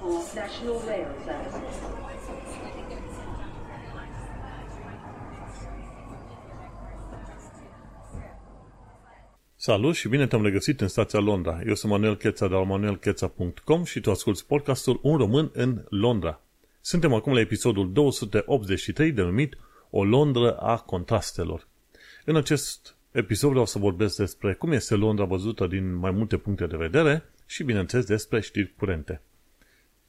for National Rail Service. Salut și bine te-am regăsit în stația Londra. Eu sunt Manuel Cheța de la manuelcheța.com și tu asculti podcastul Un român în Londra. Suntem acum la episodul 283 denumit O Londra a contrastelor. În acest episod vreau să vorbesc despre cum este Londra văzută din mai multe puncte de vedere și, bineînțeles, despre știri curente.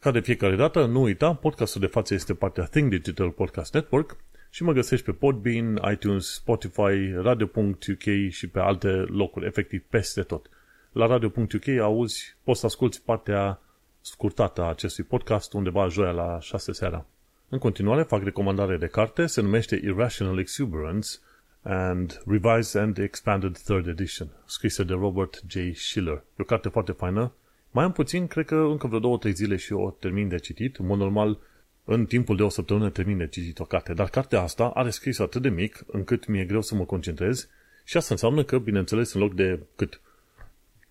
Ca de fiecare dată, nu uita, podcastul de față este partea Think Digital Podcast Network și mă găsești pe Podbean, iTunes, Spotify, Radio.uk și pe alte locuri, efectiv peste tot. La Radio.uk auzi, poți să asculti partea scurtată a acestui podcast undeva joia la 6 seara. În continuare fac recomandare de carte, se numește Irrational Exuberance and Revised and Expanded Third Edition, scrisă de Robert J. Schiller. E o carte foarte faină. Mai am puțin, cred că încă vreo două, trei zile și o termin de citit. În mod normal, în timpul de o săptămână termin de citit o carte. Dar cartea asta are scris atât de mic încât mi-e greu să mă concentrez și asta înseamnă că, bineînțeles, în loc de cât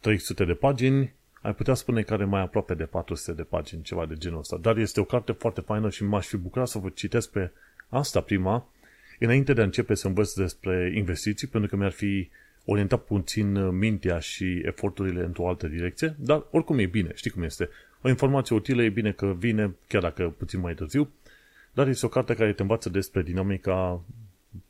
300 de pagini, ai putea spune că are mai aproape de 400 de pagini, ceva de genul ăsta. Dar este o carte foarte faină și m-aș fi bucurat să vă citesc pe asta prima, înainte de a începe să învăț despre investiții, pentru că mi-ar fi orientat puțin mintea și eforturile într-o altă direcție, dar oricum e bine, știi cum este. O informație utilă e bine că vine, chiar dacă puțin mai târziu, dar este o carte care te învață despre dinamica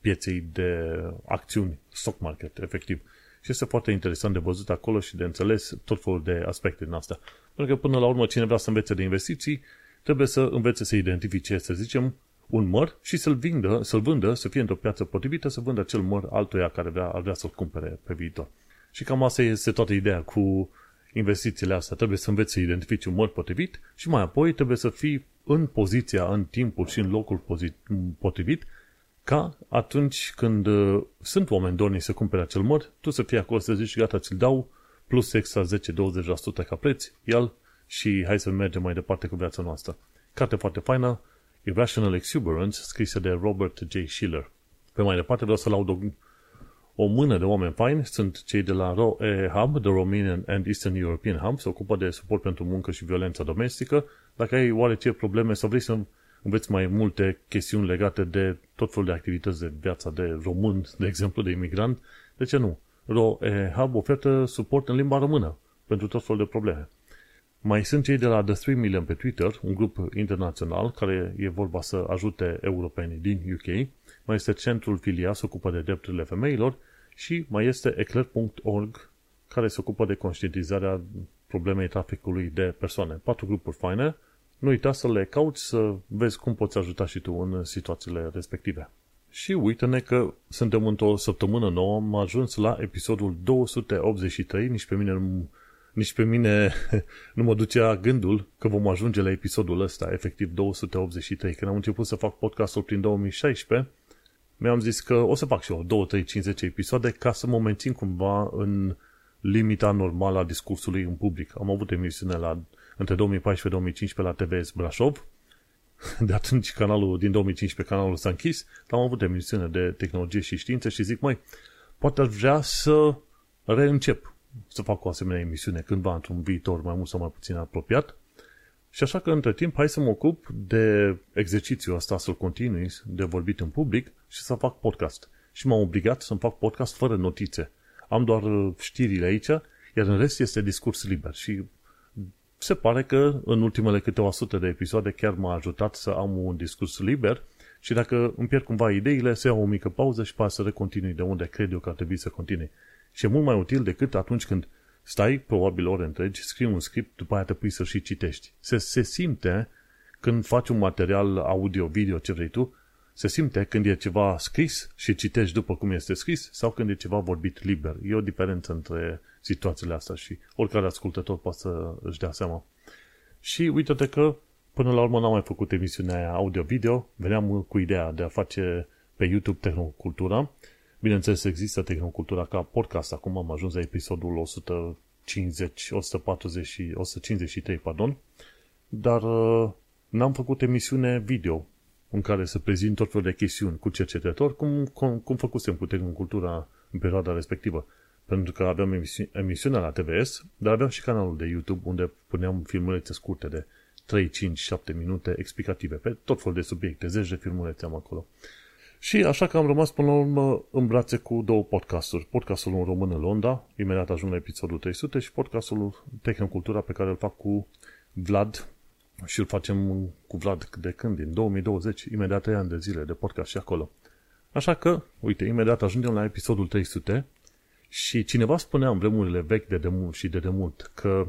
pieței de acțiuni, stock market, efectiv. Și este foarte interesant de văzut acolo și de înțeles tot felul de aspecte din asta. Pentru că până la urmă cine vrea să învețe de investiții, trebuie să învețe să identifice, să zicem, un măr și să-l vindă, să-l vândă, să fie într-o piață potrivită, să vândă acel măr altuia care vrea, ar vrea să-l cumpere pe viitor. Și cam asta este toată ideea cu investițiile astea. Trebuie să înveți să identifici un măr potrivit și mai apoi trebuie să fii în poziția, în timpul și în locul potrivit ca atunci când uh, sunt oameni dorni să cumpere acel măr, tu să fii acolo să zici, gata, ți-l dau, plus extra 10-20% ca preț, el și hai să mergem mai departe cu viața noastră. Carte foarte faină, Irrational Exuberance, scrisă de Robert J. Schiller. Pe mai departe vreau să laud o, o mână de oameni faini, sunt cei de la ROE Hub, The Romanian and Eastern European Hub, se ocupă de suport pentru muncă și violența domestică. Dacă ai oarece probleme sau vrei să înveți mai multe chestiuni legate de tot felul de activități de viața de român, de exemplu, de imigrant, de ce nu? ROE Hub ofertă suport în limba română pentru tot felul de probleme. Mai sunt cei de la The 3 Million pe Twitter, un grup internațional care e vorba să ajute europenii din UK. Mai este Centrul Filia, se ocupă de drepturile femeilor și mai este eclair.org, care se ocupă de conștientizarea problemei traficului de persoane. Patru grupuri faine. Nu uita să le cauți să vezi cum poți ajuta și tu în situațiile respective. Și uite-ne că suntem într-o săptămână nouă, am ajuns la episodul 283, nici pe mine nu nici pe mine nu mă ducea gândul că vom ajunge la episodul ăsta, efectiv 283. Când am început să fac podcastul prin 2016, mi-am zis că o să fac și eu 2, 3, 50 episoade ca să mă mențin cumva în limita normală a discursului în public. Am avut emisiune la, între 2014-2015 la TVS Brașov, de atunci canalul, din 2015 canalul s-a închis, dar am avut emisiune de tehnologie și știință și zic, mai poate ar vrea să reîncep să fac o asemenea emisiune cândva într-un viitor mai mult sau mai puțin apropiat. Și așa că între timp hai să mă ocup de exercițiul ăsta să-l continui, de vorbit în public și să fac podcast. Și m-am obligat să-mi fac podcast fără notițe. Am doar știrile aici, iar în rest este discurs liber. Și se pare că în ultimele câteva sute de episoade chiar m-a ajutat să am un discurs liber și dacă îmi pierd cumva ideile, să iau o mică pauză și pas să recontinui de unde cred eu că ar trebui să continui. Și e mult mai util decât atunci când stai probabil ore întregi, scrii un script, după aia te pui să și citești. Se, se simte când faci un material audio, video, ce vrei tu, se simte când e ceva scris și citești după cum este scris sau când e ceva vorbit liber. E o diferență între situațiile astea și oricare ascultător poate să își dea seama. Și uite-te că până la urmă n-am mai făcut emisiunea aia audio-video, veneam cu ideea de a face pe YouTube Tehnocultura Bineînțeles, există Tehnocultura ca podcast. Acum am ajuns la episodul 150, 140, 153, pardon. Dar uh, n-am făcut emisiune video în care să prezint tot felul de chestiuni cu cercetători, cum, cum, cum făcusem cu Tehnocultura în perioada respectivă. Pentru că aveam emisi- emisiunea la TVS, dar aveam și canalul de YouTube unde puneam filmulețe scurte de 3, 5, 7 minute explicative pe tot fel de subiecte, zeci de filmulețe am acolo. Și așa că am rămas până la urmă în brațe cu două podcasturi. Podcastul în român în Londra, imediat ajung la episodul 300 și podcastul Tehnocultura pe care îl fac cu Vlad și îl facem cu Vlad de când? Din 2020, imediat 3 ani de zile de podcast și acolo. Așa că, uite, imediat ajungem la episodul 300 și cineva spunea în vremurile vechi de demult și de demult că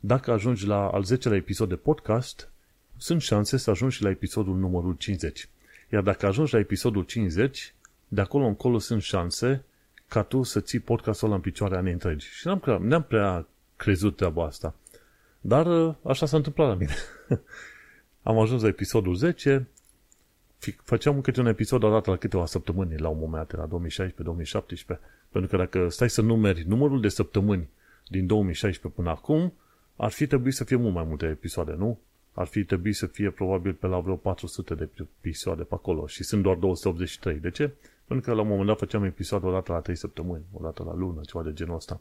dacă ajungi la al 10-lea episod de podcast, sunt șanse să ajungi și la episodul numărul 50. Iar dacă ajungi la episodul 50, de acolo încolo sunt șanse ca tu să ții podcastul ăla în picioare ani întregi. Și n-am, prea, n-am prea crezut treaba asta. Dar ă, așa s-a întâmplat la mine. Am ajuns la episodul 10, făceam câte un episod odată la câteva săptămâni la un moment, la 2016-2017, pentru că dacă stai să numeri numărul de săptămâni din 2016 până acum, ar fi trebuit să fie mult mai multe episoade, nu? Ar fi trebuit să fie probabil pe la vreo 400 de episoade pe acolo și sunt doar 283. De ce? Pentru că la un moment dat făceam episoade o dată la 3 săptămâni, o dată la lună, ceva de genul ăsta.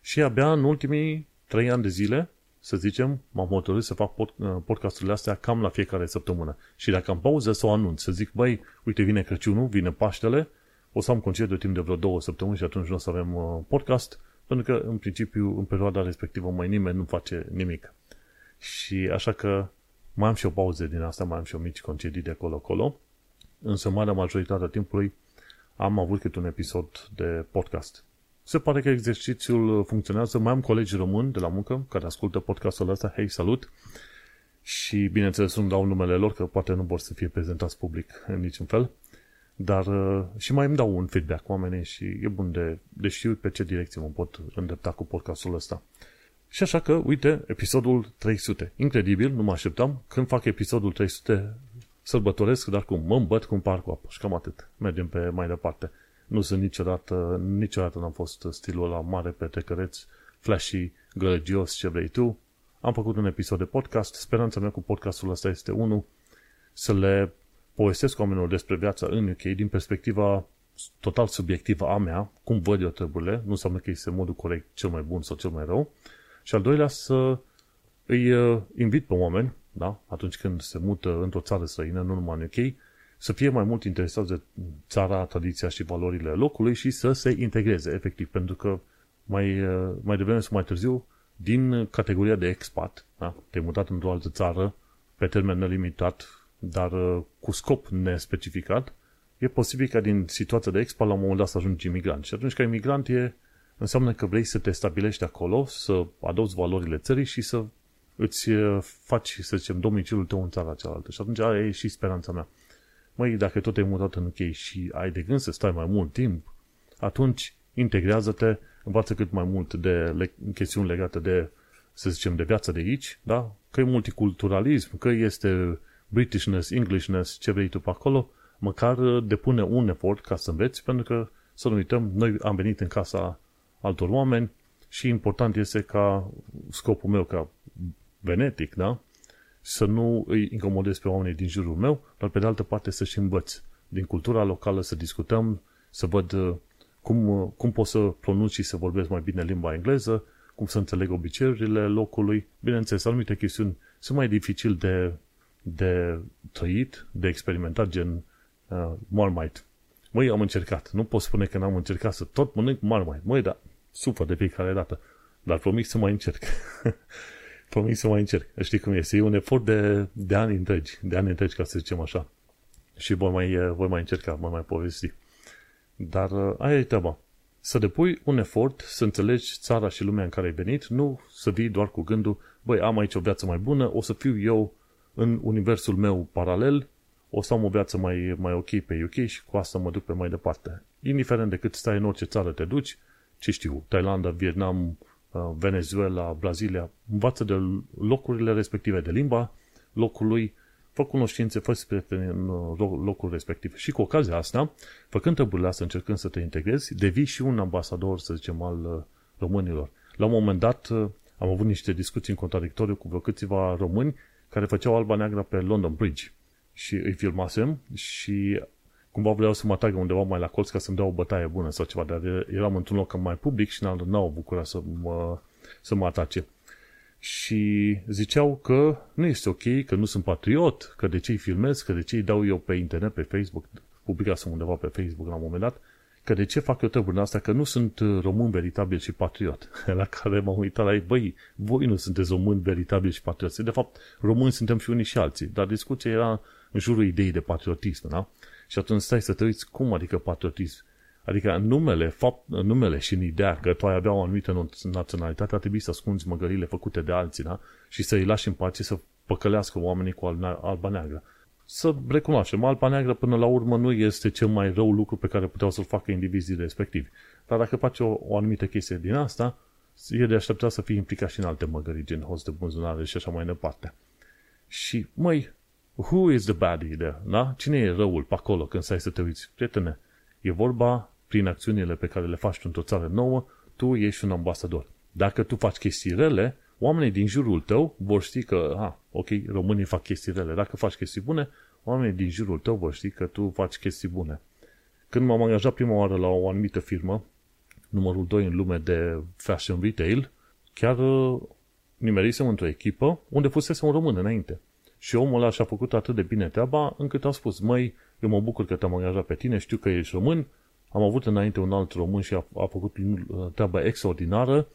Și abia în ultimii 3 ani de zile, să zicem, m-am hotărât să fac pod, uh, podcasturile astea cam la fiecare săptămână. Și dacă am pauză, să o anunț, să zic, băi, uite, vine Crăciunul, vine Paștele, o să am concediu timp de vreo două săptămâni și atunci nu o să avem uh, podcast, pentru că, în principiu, în perioada respectivă, mai nimeni nu face nimic. Și așa că mai am și o pauză din asta, mai am și o mici concedii de acolo-acolo, însă marea majoritatea timpului am avut câte un episod de podcast. Se pare că exercițiul funcționează. Mai am colegi români de la muncă care ascultă podcastul ăsta. Hei, salut! Și bineînțeles nu dau numele lor, că poate nu vor să fie prezentați public în niciun fel. Dar uh, și mai îmi dau un feedback oamenii și e bun de, de știu pe ce direcție mă pot îndrepta cu podcastul ăsta. Și așa că, uite, episodul 300. Incredibil, nu mă așteptam. Când fac episodul 300, sărbătoresc, dar cum? Mă îmbăt cu un par cu apă și cam atât. Mergem pe mai departe. Nu sunt niciodată, niciodată n-am fost stilul la mare pe trecăreț, flashy, gălăgios, ce vrei tu. Am făcut un episod de podcast. Speranța mea cu podcastul ăsta este, unul, să le povestesc oamenilor despre viața în UK din perspectiva total subiectivă a mea, cum văd eu treburile, nu înseamnă că este modul corect cel mai bun sau cel mai rău, și al doilea să îi uh, invit pe oameni, da, atunci când se mută într-o țară străină, nu numai în UK, să fie mai mult interesați de țara, tradiția și valorile locului și să se integreze, efectiv, pentru că mai, uh, mai devreme sau mai târziu, din categoria de expat, da, te-ai mutat într-o altă țară pe termen nelimitat, dar uh, cu scop nespecificat, e posibil ca din situația de expat la un moment dat să ajungi imigrant. Și atunci ca imigrant e, înseamnă că vrei să te stabilești acolo, să adopți valorile țării și să îți uh, faci, să zicem, domiciliul tău în țara cealaltă. Și atunci aia e și speranța mea. Măi, dacă tot ai mutat în UK și ai de gând să stai mai mult timp, atunci integrează-te, învață cât mai mult de le- chestiuni legate de, să zicem, de viața de aici, da? Că e multiculturalism, că este Britishness, Englishness, ce vrei tu pe acolo, măcar depune un efort ca să înveți, pentru că, să nu uităm, noi am venit în casa altor oameni și important este ca scopul meu, ca venetic, da? să nu îi incomodez pe oamenii din jurul meu, dar pe de altă parte să și învăț din cultura locală, să discutăm, să văd uh, cum, uh, cum pot să pronunț și să vorbesc mai bine limba engleză, cum să înțeleg obiceiurile locului. Bineînțeles, anumite chestiuni sunt mai dificil de, de trăit, de experimentat, gen uh, Marmite. Măi, am încercat. Nu pot spune că n-am încercat să tot mănânc Marmite. Măi, da, sufăr de fiecare dată. Dar promit să mai încerc. promit să mai încerc. Știi cum este? E un efort de, de ani întregi. De ani întregi, ca să zicem așa. Și voi mai, voi mai încerca, voi mai povesti. Dar uh, aia e treaba. Să depui un efort, să înțelegi țara și lumea în care ai venit, nu să vii doar cu gândul, băi, am aici o viață mai bună, o să fiu eu în universul meu paralel, o să am o viață mai, mai ok pe UK și cu asta mă duc pe mai departe. Indiferent de cât stai în orice țară te duci, ce știu, Thailanda, Vietnam, uh, Venezuela, Brazilia, învață de locurile respective, de limba locului, fă cunoștințe, fă prieteni în uh, locul respectiv. Și cu ocazia asta, făcând treburile astea, încercând să te integrezi, devii și un ambasador, să zicem, al uh, românilor. La un moment dat am avut niște discuții în contradictoriu cu vreo câțiva români care făceau alba neagră pe London Bridge și îi filmasem și cumva vreau să mă atragă undeva mai la colț ca să-mi dea o bătaie bună sau ceva, dar eram într-un loc mai public și n-au bucurat să mă, să mă atace. și ziceau că nu este ok, că nu sunt patriot, că de ce îi filmez, că de ce îi dau eu pe internet, pe Facebook, publicasem undeva pe Facebook la un moment dat, că de ce fac eu treburi asta, că nu sunt român veritabil și patriot. La care m-am uitat la ei, băi, voi nu sunteți români veritabil și patriot. De fapt, români suntem și unii și alții, dar discuția era în jurul ideii de patriotism, da? Și atunci stai să te uiți, cum adică patriotism? Adică în numele, fapt, în numele și în ideea că tu ai avea o anumită naționalitate, ar trebui să ascunzi măgările făcute de alții, da? Și să îi lași în pace să păcălească oamenii cu alba neagră. Să recunoaștem, alba neagră până la urmă nu este cel mai rău lucru pe care puteau să-l facă indivizii respectivi. Dar dacă faci o, o anumită chestie din asta, e de așteptat să fii implicat și în alte măgări, gen host de buzunare și așa mai departe. Și, măi, who is the baddie there, da? Cine e răul pe acolo când stai să te uiți? Prietene, e vorba prin acțiunile pe care le faci într-o țară nouă, tu ești un ambasador. Dacă tu faci chestii rele, oamenii din jurul tău vor ști că, ha, ok, românii fac chestii rele. Dacă faci chestii bune, oamenii din jurul tău vor ști că tu faci chestii bune. Când m-am angajat prima oară la o anumită firmă, numărul 2 în lume de fashion retail, chiar uh, nimerisem într-o echipă unde fusese un român înainte. Și omul ăla și-a făcut atât de bine treaba încât a spus, măi, eu mă bucur că te-am angajat pe tine, știu că ești român, am avut înainte un alt român și a, a făcut uh, treaba extraordinară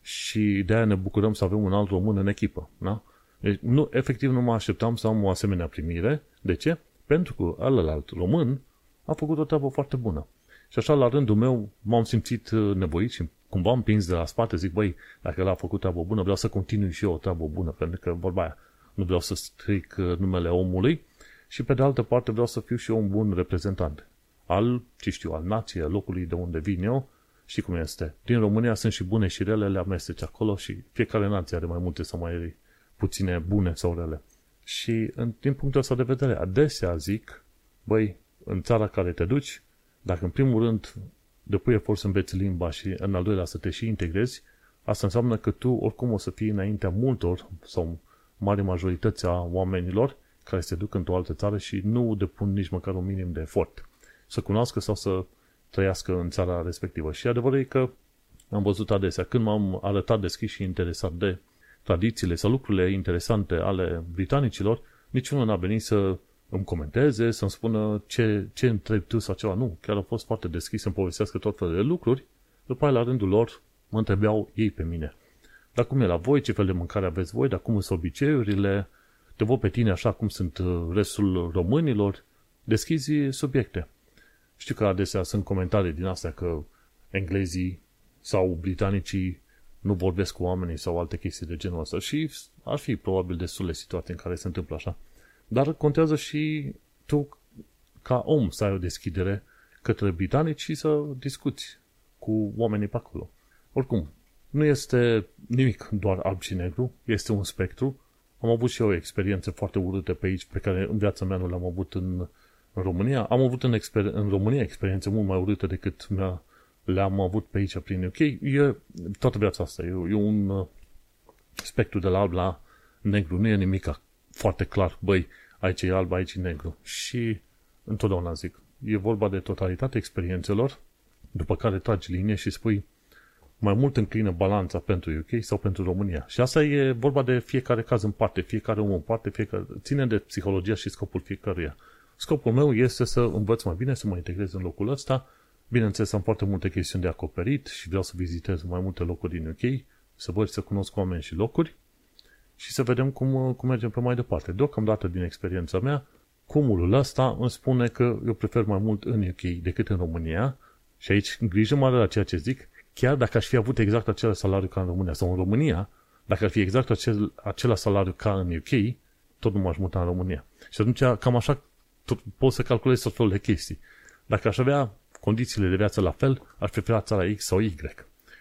și de aia ne bucurăm să avem un alt român în echipă. Da? Deci, nu, efectiv nu mă așteptam să am o asemenea primire. De ce? Pentru că ălălalt român a făcut o treabă foarte bună. Și așa, la rândul meu, m-am simțit uh, nevoit și cumva am pins de la spate, zic, băi, dacă el a făcut treabă bună, vreau să continui și eu o treabă bună, pentru că vorba aia, nu vreau să stric uh, numele omului și pe de altă parte vreau să fiu și eu un bun reprezentant al, ce știu, al nației, al locului de unde vin eu, și cum este. Din România sunt și bune și rele, le amesteci acolo și fiecare nație are mai multe sau mai puține bune sau rele. Și în, din punctul ăsta de vedere, adesea zic, băi, în țara care te duci, dacă în primul rând depui efort să înveți limba și în al doilea să te și integrezi, asta înseamnă că tu oricum o să fii înaintea multor sau mare majoritatea oamenilor care se duc într-o altă țară și nu depun nici măcar un minim de efort să cunoască sau să trăiască în țara respectivă. Și adevărul e că am văzut adesea, când m-am arătat deschis și interesat de tradițiile sau lucrurile interesante ale britanicilor, niciunul n-a venit să îmi comenteze, să-mi spună ce, ce întrebi tu sau ceva. Nu, chiar a fost foarte deschis să-mi povestească tot felul de lucruri. După aia, la rândul lor, mă întrebeau ei pe mine. Dar cum e la voi, ce fel de mâncare aveți voi, dar cum sunt obiceiurile, te văd pe tine așa cum sunt uh, restul românilor, deschizi subiecte. Știu că adesea sunt comentarii din astea că englezii sau britanicii nu vorbesc cu oamenii sau alte chestii de genul ăsta și ar fi probabil destule situații în care se întâmplă așa. Dar contează și tu ca om să ai o deschidere către britanici și să discuți cu oamenii pe acolo. Oricum, nu este nimic doar alb și negru, este un spectru. Am avut și eu experiențe foarte urâte pe aici, pe care în viața mea nu le-am avut în în România. Am avut în, exper- în România experiențe mult mai urâte decât mi-a, le-am avut pe aici prin UK. E toată viața asta. E, e un uh, spectru de la alb la negru. Nu e nimic foarte clar. Băi, aici e alb, aici e negru. Și întotdeauna zic, e vorba de totalitatea experiențelor, după care tragi linie și spui mai mult înclină balanța pentru UK sau pentru România. Și asta e vorba de fiecare caz în parte, fiecare om în parte, fiecare, ține de psihologia și scopul fiecăruia. Scopul meu este să învăț mai bine, să mă integrez în locul ăsta. Bineînțeles, am foarte multe chestiuni de acoperit și vreau să vizitez mai multe locuri din UK, să văd să cunosc oameni și locuri și să vedem cum, cum mergem pe mai departe. Deocamdată, din experiența mea, cumulul ăsta îmi spune că eu prefer mai mult în UK decât în România și aici grijă mare la ceea ce zic, chiar dacă aș fi avut exact același salariu ca în România sau în România, dacă ar fi exact acel, același salariu ca în UK, tot nu m-aș muta în România. Și atunci, cam așa tot, poți să calculezi tot felul de chestii. Dacă aș avea condițiile de viață la fel, aș prefera țara X sau Y.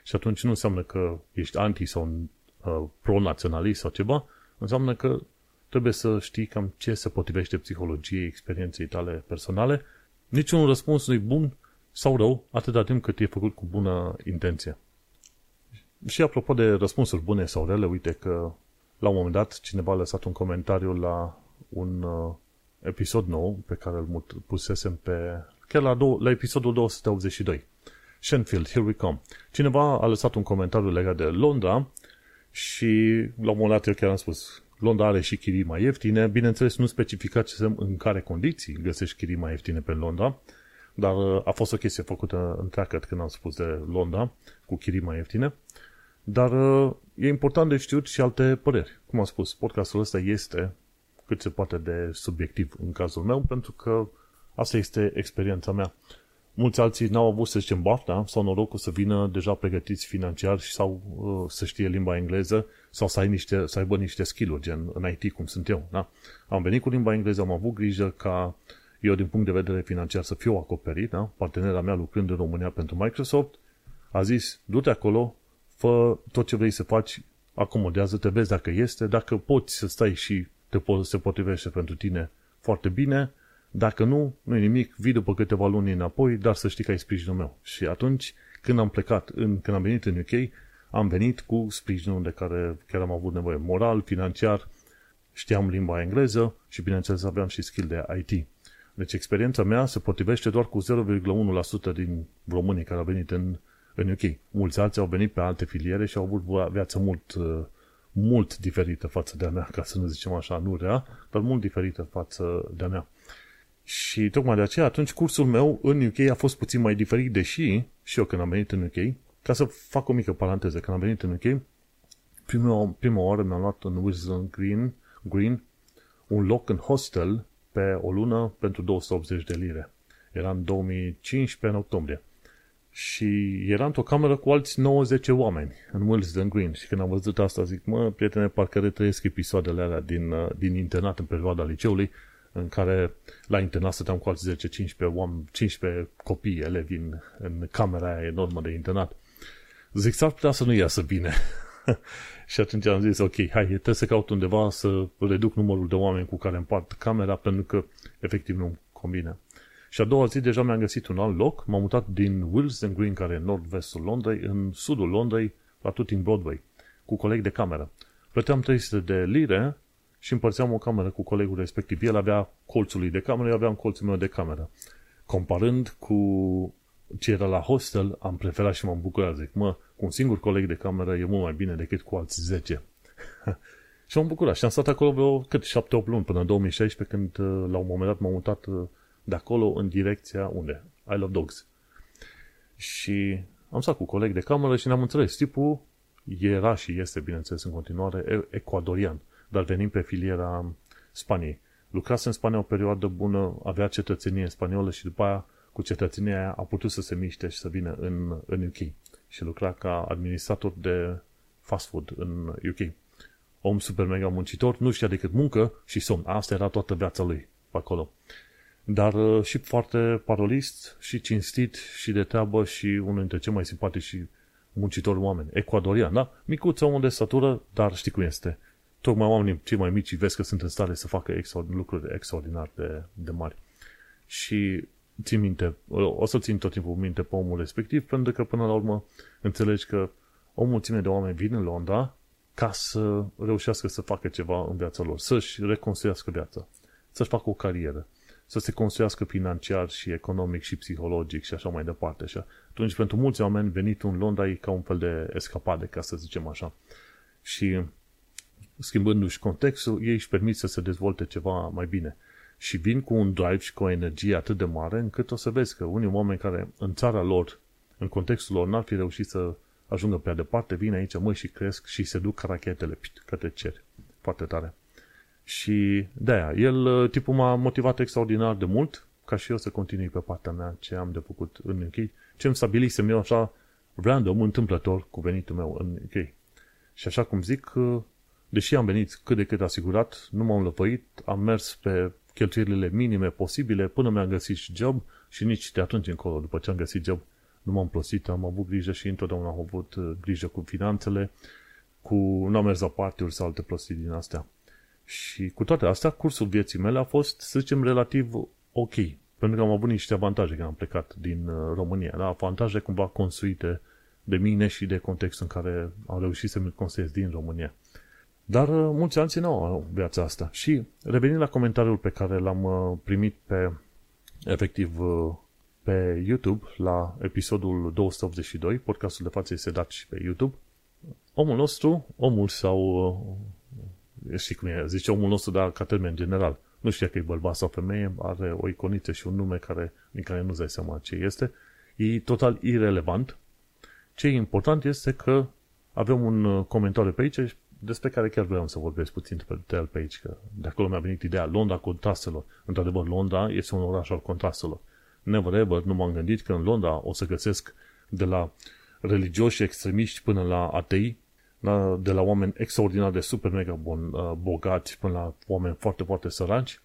Și atunci nu înseamnă că ești anti sau uh, pro-naționalist sau ceva, înseamnă că trebuie să știi cam ce se potrivește psihologiei, experienței tale personale. Niciun răspuns nu e bun sau rău, atâta timp cât e făcut cu bună intenție. Și apropo de răspunsuri bune sau rele, uite că la un moment dat cineva a lăsat un comentariu la un uh, episod nou pe care îl pusesem pe, chiar la, dou- la episodul 282. Shenfield, here we come. Cineva a lăsat un comentariu legat de Londra Și la un moment dat eu chiar am spus, Londra are și chirii mai ieftine, bineînțeles nu specificasem în care condiții găsești chirii mai ieftine pe Londra, dar uh, a fost o chestie făcută în tracker când am spus de Londra, cu chirii mai ieftine. Dar uh, e important de știut și alte păreri. Cum am spus, podcastul ăsta este cât se poate de subiectiv în cazul meu, pentru că asta este experiența mea. Mulți alții n-au avut, să zicem, bafta sau norocul să vină deja pregătiți financiar sau uh, să știe limba engleză sau să, ai niște, să aibă niște skill-uri, gen în IT, cum sunt eu. Da? Am venit cu limba engleză, am avut grijă ca eu, din punct de vedere financiar, să fiu acoperit. Da? Partenera mea, lucrând în România pentru Microsoft, a zis, du-te acolo, fă tot ce vrei să faci, acomodează-te, vezi dacă este, dacă poți să stai și te po- se potrivește pentru tine foarte bine, dacă nu, nu e nimic, vii după câteva luni înapoi, dar să știi că ai sprijinul meu. Și atunci, când am plecat, în, când am venit în UK, am venit cu sprijinul de care chiar am avut nevoie, moral, financiar, știam limba engleză și, bineînțeles, aveam și skill de IT. Deci experiența mea se potrivește doar cu 0,1% din românii care au venit în, în UK. Mulți alții au venit pe alte filiere și au avut viață mult, mult diferită față de a mea, ca să nu zicem așa, nu rea, dar mult diferită față de a mea. Și tocmai de aceea, atunci cursul meu în UK a fost puțin mai diferit, deși și eu când am venit în UK, ca să fac o mică paranteză, când am venit în UK, prima, prima oară mi-am luat în Wilson Green, Green un loc în hostel pe o lună pentru 280 de lire. Era în 2015, în octombrie. Și era într-o cameră cu alți 90 oameni în Willesden Green. Și când am văzut asta, zic, mă, prietene, parcă retrăiesc episoadele alea din, uh, din internat în perioada liceului, în care la internat stăteam cu alți 10-15 oameni, 15 copii, elevi în, în camera aia enormă de internat. Zic, s-ar putea să nu iasă bine. și atunci am zis, ok, hai, trebuie să caut undeva să reduc numărul de oameni cu care împart camera, pentru că efectiv nu combine. Și a doua zi deja mi-am găsit un alt loc, m-am mutat din Willesden Green, care e nord-vestul Londrei, în sudul Londrei, la tot în Broadway, cu coleg de cameră. Plăteam 300 de lire și împărțeam o cameră cu colegul respectiv. El avea colțul lui de cameră, eu aveam colțul meu de cameră. Comparând cu ce era la hostel, am preferat și m-am bucurat. Zic, mă, cu un singur coleg de cameră e mult mai bine decât cu alți 10. și m-am bucurat. Și am stat acolo vreo cât 7-8 luni până în 2016 când uh, la un moment dat m-am mutat uh, de acolo în direcția unde? I Love Dogs. Și am stat cu coleg de cameră și ne-am înțeles. Tipul era și este, bineînțeles, în continuare ecuadorian, dar venim pe filiera Spaniei. Lucrase în Spania o perioadă bună, avea cetățenie spaniolă și după aia cu cetățenia aia a putut să se miște și să vină în, în UK și lucra ca administrator de fast food în UK. Om super mega muncitor, nu știa decât muncă și somn. Asta era toată viața lui pe acolo. Dar uh, și foarte parolist și cinstit și de treabă și unul dintre cei mai simpatici și muncitori oameni. Ecuadorian, da? Micuț, om de statură, dar știi cum este. Tocmai oamenii cei mai mici vezi că sunt în stare să facă lucruri extraordinar de, de mari. Și țin minte, o să țin tot timpul minte pe omul respectiv, pentru că până la urmă înțelegi că o mulțime de oameni vin în Londra ca să reușească să facă ceva în viața lor, să-și reconstruiască viața, să-și facă o carieră, să se construiască financiar și economic și psihologic și așa mai departe. Și atunci, pentru mulți oameni, venit în Londra e ca un fel de escapade, ca să zicem așa. Și schimbându-și contextul, ei își permit să se dezvolte ceva mai bine și vin cu un drive și cu o energie atât de mare încât o să vezi că unii oameni care în țara lor, în contextul lor, n-ar fi reușit să ajungă pe departe, vin aici, mă, și cresc și se duc rachetele pit, către cer. Foarte tare. Și de-aia, el, tipul m-a motivat extraordinar de mult ca și eu să continui pe partea mea ce am de făcut în UK, ce îmi stabilisem eu așa random, întâmplător cu venitul meu în UK. Și așa cum zic, deși am venit cât de cât asigurat, nu m-am lăpăit, am mers pe cheltuielile minime posibile până mi-am găsit și job și nici de atunci încolo, după ce am găsit job, nu m-am plăsit, am avut grijă și întotdeauna am avut uh, grijă cu finanțele, cu nu am mers la partiuri sau alte plăsiri din astea. Și cu toate astea, cursul vieții mele a fost, să zicem, relativ ok, pentru că am avut niște avantaje când am plecat din uh, România, da? avantaje cumva construite de mine și de contextul în care am reușit să mi construiesc din România. Dar uh, mulți alții nu au viața asta. Și revenind la comentariul pe care l-am uh, primit pe, efectiv, uh, pe YouTube, la episodul 282, podcastul de față este dat și pe YouTube, omul nostru, omul sau, uh, știi cum e, zice omul nostru, dar ca termen general, nu știa că e bărbat sau femeie, are o iconiță și un nume care, din care nu-ți dai seama ce este, e total irelevant. Ce e important este că avem un uh, comentariu pe aici despre care chiar vreau să vorbesc puțin pe el pe aici, că de acolo mi-a venit ideea Londra contrastelor. Într-adevăr, Londra este un oraș al contrastelor. Never ever nu m-am gândit că în Londra o să găsesc de la religioși extremiști până la atei, de la oameni extraordinar de super mega bon, uh, bogați până la oameni foarte, foarte săraci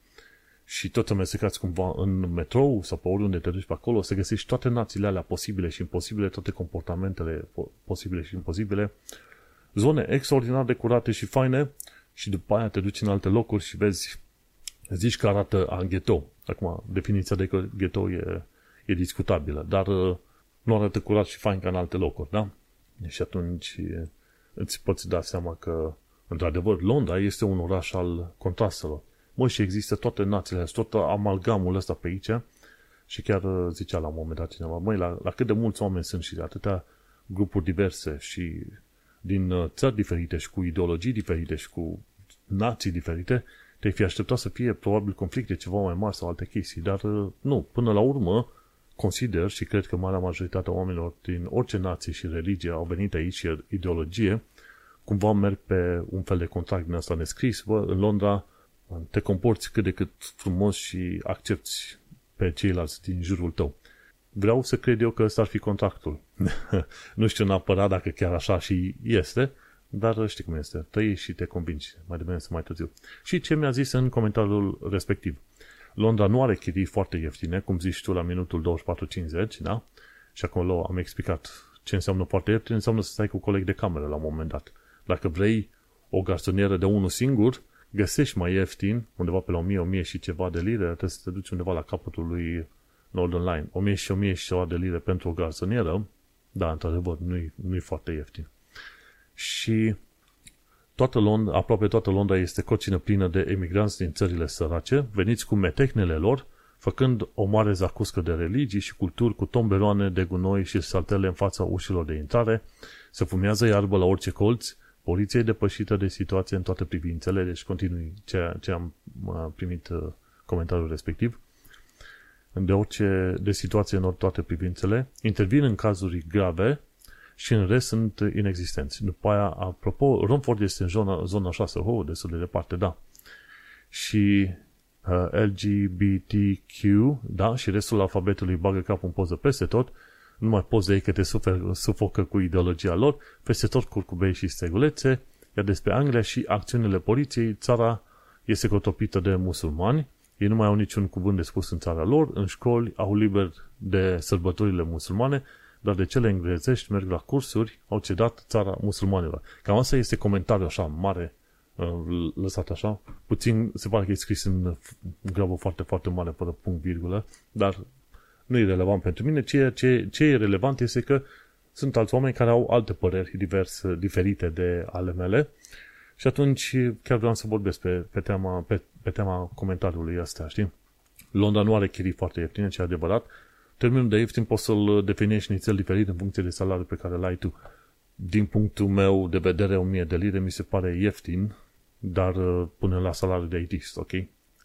și toți amestecați cumva în metrou sau pe oriunde te duci pe acolo, o să găsești toate națiile alea posibile și imposibile, toate comportamentele posibile și imposibile, zone extraordinar de curate și faine și după aia te duci în alte locuri și vezi, zici că arată a ghetto. Acum, definiția de ghetto e, e discutabilă, dar uh, nu arată curat și fain ca în alte locuri, da? Și atunci îți poți da seama că, într-adevăr, Londra este un oraș al contrastelor. Mă, și există toate națiile, tot amalgamul ăsta pe aici și chiar uh, zicea la un moment dat cineva, măi, la, la cât de mulți oameni sunt și de atâtea grupuri diverse și din uh, țări diferite și cu ideologii diferite și cu nații diferite, te-ai fi așteptat să fie probabil conflicte ceva mai mari sau alte chestii, dar uh, nu, până la urmă consider și cred că marea majoritatea oamenilor din orice nație și religie au venit aici și ideologie, cumva merg pe un fel de contract din asta nescris, bă, în Londra te comporți cât de cât frumos și accepti pe ceilalți din jurul tău. Vreau să cred eu că ăsta ar fi contractul. nu știu neapărat dacă chiar așa și este, dar știi cum este. Tăi și te convingi, mai devreme să mai târziu. Și ce mi-a zis în comentariul respectiv. Londra nu are chirii foarte ieftine, cum zici tu la minutul 24.50, da? Și acolo am explicat ce înseamnă foarte ieftin, înseamnă să stai cu coleg de cameră la un moment dat. Dacă vrei o garsonieră de unul singur, găsești mai ieftin, undeva pe la 1000, 1000 și ceva de lire, trebuie să te duci undeva la capătul lui Northern Line. 1000 și 1000 și ceva de lire pentru o garsonieră, da, într-adevăr, nu-i, nu-i foarte ieftin. Și toată Londra, aproape toată Londra este cocină plină de emigranți din țările sărace, veniți cu metehnele lor, făcând o mare zacuscă de religii și culturi cu tomberoane de gunoi și saltele în fața ușilor de intrare, se fumează iarbă la orice colț, poliția e depășită de situație în toate privințele, deci continui ce, ce am primit uh, comentariul respectiv, de orice de situație în toate privințele, intervin în cazuri grave și în rest sunt inexistenți. După aia, apropo, Romford este în zona, zona 6, oh, destul de departe, da. Și uh, LGBTQ, da, și restul alfabetului bagă capul în poză peste tot, nu mai poți de ei că te sufer, sufocă cu ideologia lor, peste tot curcubei și stegulețe, iar despre Anglia și acțiunile poliției, țara este cotopită de musulmani, ei nu mai au niciun cuvânt de spus în țara lor, în școli au liber de sărbătorile musulmane, dar de cele englezești merg la cursuri, au cedat țara musulmanilor. Cam asta este comentariul așa mare, uh, lăsat așa, puțin, se pare că e scris în grabă foarte, foarte mare, fără punct, virgulă, dar nu e relevant pentru mine. Ce, ce, ce e relevant este că sunt alți oameni care au alte păreri diverse, diferite de ale mele și atunci chiar vreau să vorbesc pe, pe, tema, pe, pe tema comentariului ăsta, știi? Londra nu are chirii foarte ieftine, ce adevărat, termenul de ieftin poți să-l definești nițel diferit în funcție de salariul pe care l-ai tu. Din punctul meu de vedere, 1000 de lire mi se pare ieftin, dar uh, până la salariul de IT, ok?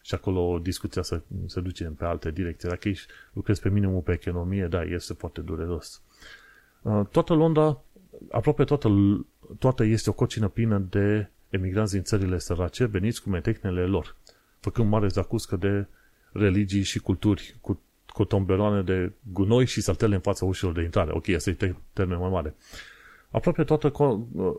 Și acolo discuția se, se duce pe alte direcții. Dacă ești, lucrezi pe minimul pe economie, da, este foarte dureros. Uh, toată Londra, aproape toată, toată este o cocină plină de emigranți din țările sărace veniți cu metecnele lor, făcând mare zacuscă de religii și culturi, cu cu tomberoane de gunoi și saltele în fața ușilor de intrare. Ok, asta e termen mai mare. Aproape toată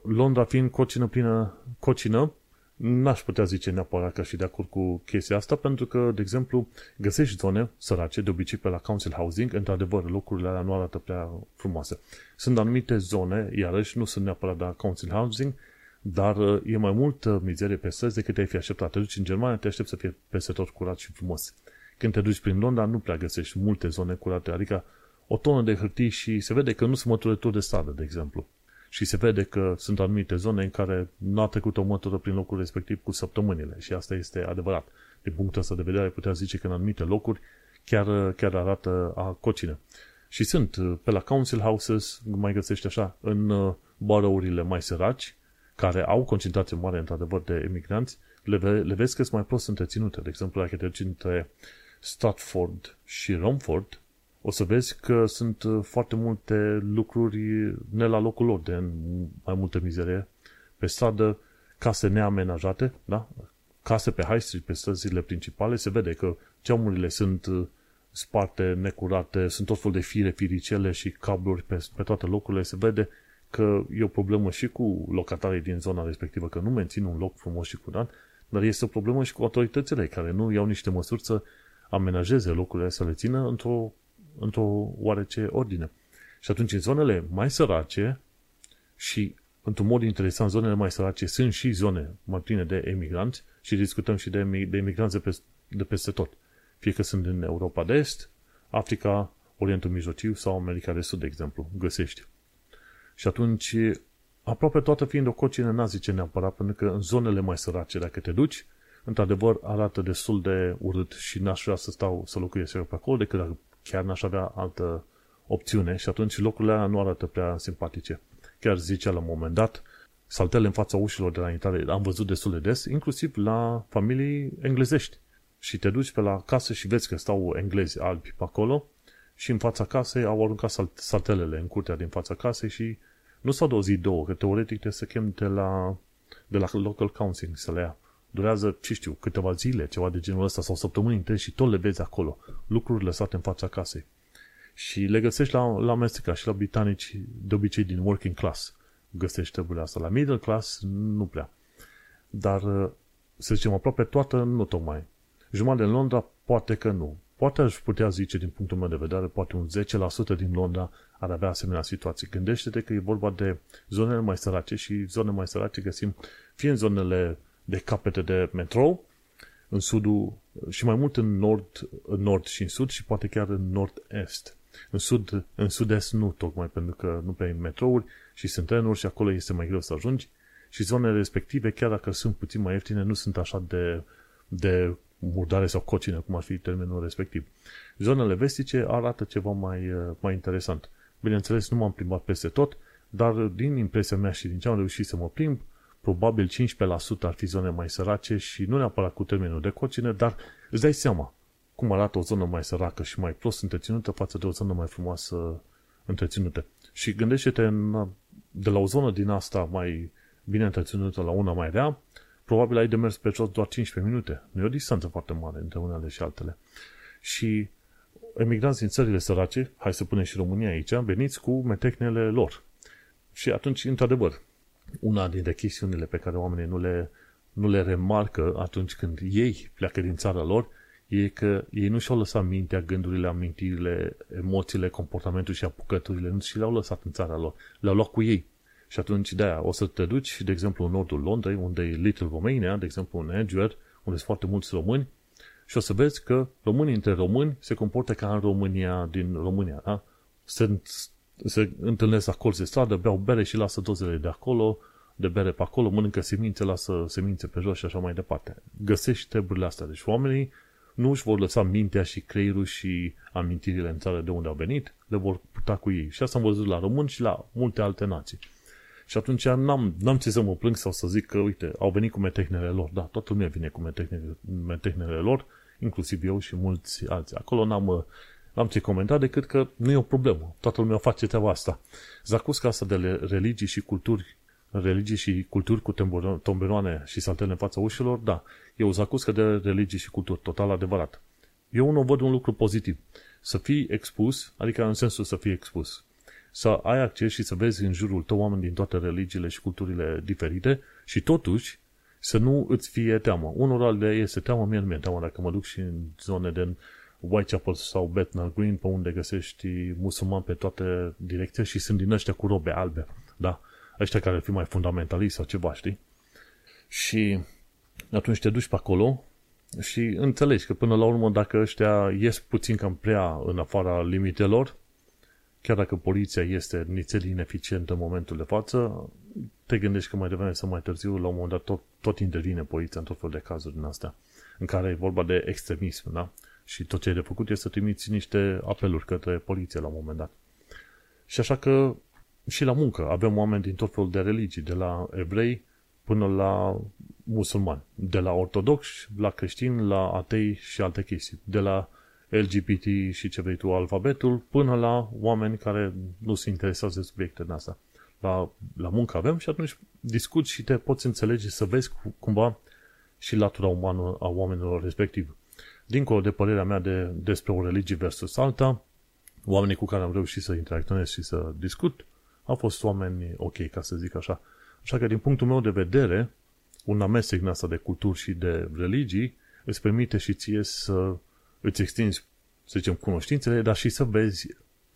Londra fiind cocină plină, cocină, n-aș putea zice neapărat că și de acord cu chestia asta, pentru că, de exemplu, găsești zone sărace, de obicei pe la council housing, într-adevăr, locurile alea nu arată prea frumoase. Sunt anumite zone, iarăși, nu sunt neapărat de la council housing, dar uh, e mai multă mizerie pe străzi decât te-ai fi așteptat. Te duci în Germania, te aștept să fie peste tot curat și frumos. Când te duci prin Londra, nu prea găsești multe zone curate, adică o tonă de hârtii și se vede că nu sunt măturături de stradă, de exemplu. Și se vede că sunt anumite zone în care nu a trecut o mătură prin locul respectiv cu săptămânile și asta este adevărat. Din punctul ăsta de vedere, putea zice că în anumite locuri chiar, chiar arată a cocină. Și sunt uh, pe la council houses, mai găsești așa, în uh, boroughrile mai săraci, care au concentrație mare, într-adevăr, de emigranți, le, ve- le vezi că sunt mai prost întreținute. De exemplu, dacă te duci între Stratford și Romford, o să vezi că sunt uh, foarte multe lucruri ne la locul lor, de mai multă mizerie. Pe stradă, case neamenajate, da? case pe high street, pe străzile principale, se vede că geamurile sunt sparte, necurate, sunt tot fel de fire, firicele și cabluri pe, pe toate locurile, se vede că e o problemă și cu locatarii din zona respectivă, că nu mențin un loc frumos și curat, dar este o problemă și cu autoritățile care nu iau niște măsuri să amenajeze locurile, să le țină într-o, într-o oarece ordine. Și atunci, în zonele mai sărace și, într-un mod interesant, zonele mai sărace sunt și zone mai pline de emigranți și discutăm și de, de emigranți de, pe, de peste tot. Fie că sunt în Europa de Est, Africa, Orientul Mijlociu sau America de Sud, de exemplu, găsești. Și atunci, aproape toată fiind o cocină, n zice neapărat, pentru că în zonele mai sărace, dacă te duci, într-adevăr arată destul de urât și n-aș vrea să stau să locuiesc eu pe acolo decât dacă chiar n-aș avea altă opțiune și atunci locurile alea nu arată prea simpatice. Chiar zicea la un moment dat, saltele în fața ușilor de la intrare am văzut destul de des, inclusiv la familii englezești. Și te duci pe la casă și vezi că stau englezi albi pe acolo și în fața casei au aruncat saltelele în curtea din fața casei și nu s-au de o zi, două, că teoretic trebuie să chem de la, de la local council să le ia. Durează, ce știu, câteva zile, ceva de genul ăsta sau săptămâni întregi și tot le vezi acolo. Lucruri lăsate în fața casei. Și le găsești la, la America și la britanici de obicei din working class. Găsești treburile astea. La middle class nu prea. Dar, să zicem, aproape toată, nu tocmai. Jumătate în Londra, poate că nu. Poate aș putea zice, din punctul meu de vedere, poate un 10% din Londra ar avea asemenea situații. Gândește-te că e vorba de zonele mai sărace și zone mai sărace găsim fie în zonele de capete de metrou, în sudul și mai mult în nord, în nord și în sud și poate chiar în nord-est. În, sud, în sud-est nu tocmai pentru că nu prea ai metrouri și sunt trenuri și acolo este mai greu să ajungi și zonele respective, chiar dacă sunt puțin mai ieftine, nu sunt așa de, de murdare sau cocină, cum ar fi termenul respectiv. Zonele vestice arată ceva mai, uh, mai interesant. Bineînțeles, nu m-am plimbat peste tot, dar din impresia mea și din ce am reușit să mă plimb, probabil 15% ar fi zone mai sărace și nu neapărat cu termenul de cocină, dar îți dai seama cum arată o zonă mai săracă și mai prost întreținută față de o zonă mai frumoasă întreținută. Și gândește-te în, de la o zonă din asta mai bine întreținută la una mai rea, probabil ai de mers pe jos doar 15 minute. Nu e o distanță foarte mare între unele și altele. Și emigranți din țările sărace, hai să punem și România aici, veniți cu metecnele lor. Și atunci, într-adevăr, una dintre chestiunile pe care oamenii nu le, nu le remarcă atunci când ei pleacă din țara lor, e că ei nu și-au lăsat mintea, gândurile, amintirile, emoțiile, comportamentul și apucăturile, nu și le-au lăsat în țara lor. Le-au luat cu ei. Și atunci, de-aia, o să te duci, de exemplu, în nordul Londrei, unde e Little Romania, de exemplu, în Edgeware, unde sunt foarte mulți români, și o să vezi că românii între români se comportă ca în România din România, da? Se, se întâlnesc acolo de stradă, beau bere și lasă dozele de acolo, de bere pe acolo, mănâncă semințe, lasă semințe pe jos și așa mai departe. Găsești treburile astea. Deci oamenii nu își vor lăsa mintea și creierul și amintirile în țară de unde au venit, le vor putea cu ei. Și asta am văzut la români și la multe alte nații. Și atunci n-am, n-am ce să mă plâng sau să zic că, uite, au venit cu metehnele lor. Da, toată lumea vine cu metehnele, metehnele lor, inclusiv eu și mulți alții. Acolo n-am, n-am ce comenta decât că nu e o problemă. Toată lumea face treaba asta. Zacusca asta de religii și culturi religii și culturi cu tomberoane și saltele în fața ușilor, da, e o zacuscă de religii și culturi, total adevărat. Eu nu văd un lucru pozitiv. Să fii expus, adică în sensul să fii expus să ai acces și să vezi în jurul tău oameni din toate religiile și culturile diferite și totuși să nu îți fie teamă. Unul de este teamă, mie nu mi-e teamă dacă mă duc și în zone de Whitechapel sau Bethnal Green, pe unde găsești musulmani pe toate direcții și sunt din ăștia cu robe albe, da? Ăștia care ar fi mai fundamentaliști sau ceva, știi? Și atunci te duci pe acolo și înțelegi că până la urmă dacă ăștia ies puțin cam prea în afara limitelor, chiar dacă poliția este nițel ineficientă în momentul de față, te gândești că mai devreme sau mai târziu, la un moment dat, tot, tot intervine poliția în tot felul de cazuri din astea, în care e vorba de extremism, da? Și tot ce ai de făcut este să trimiți niște apeluri către poliție la un moment dat. Și așa că și la muncă avem oameni din tot felul de religii, de la evrei până la musulmani, de la ortodoxi, la creștini, la atei și alte chestii, de la LGBT și ce vrei tu, alfabetul, până la oameni care nu se interesează de subiecte în asta. La, la muncă avem și atunci discuți și te poți înțelege să vezi cumva și latura umană a oamenilor respectiv. Dincolo de părerea mea de, despre o religie versus alta, oamenii cu care am reușit să interacționez și să discut au fost oameni ok, ca să zic așa. Așa că din punctul meu de vedere, un amestec din asta de culturi și de religii îți permite și ție să îți extinzi, să zicem, cunoștințele, dar și să vezi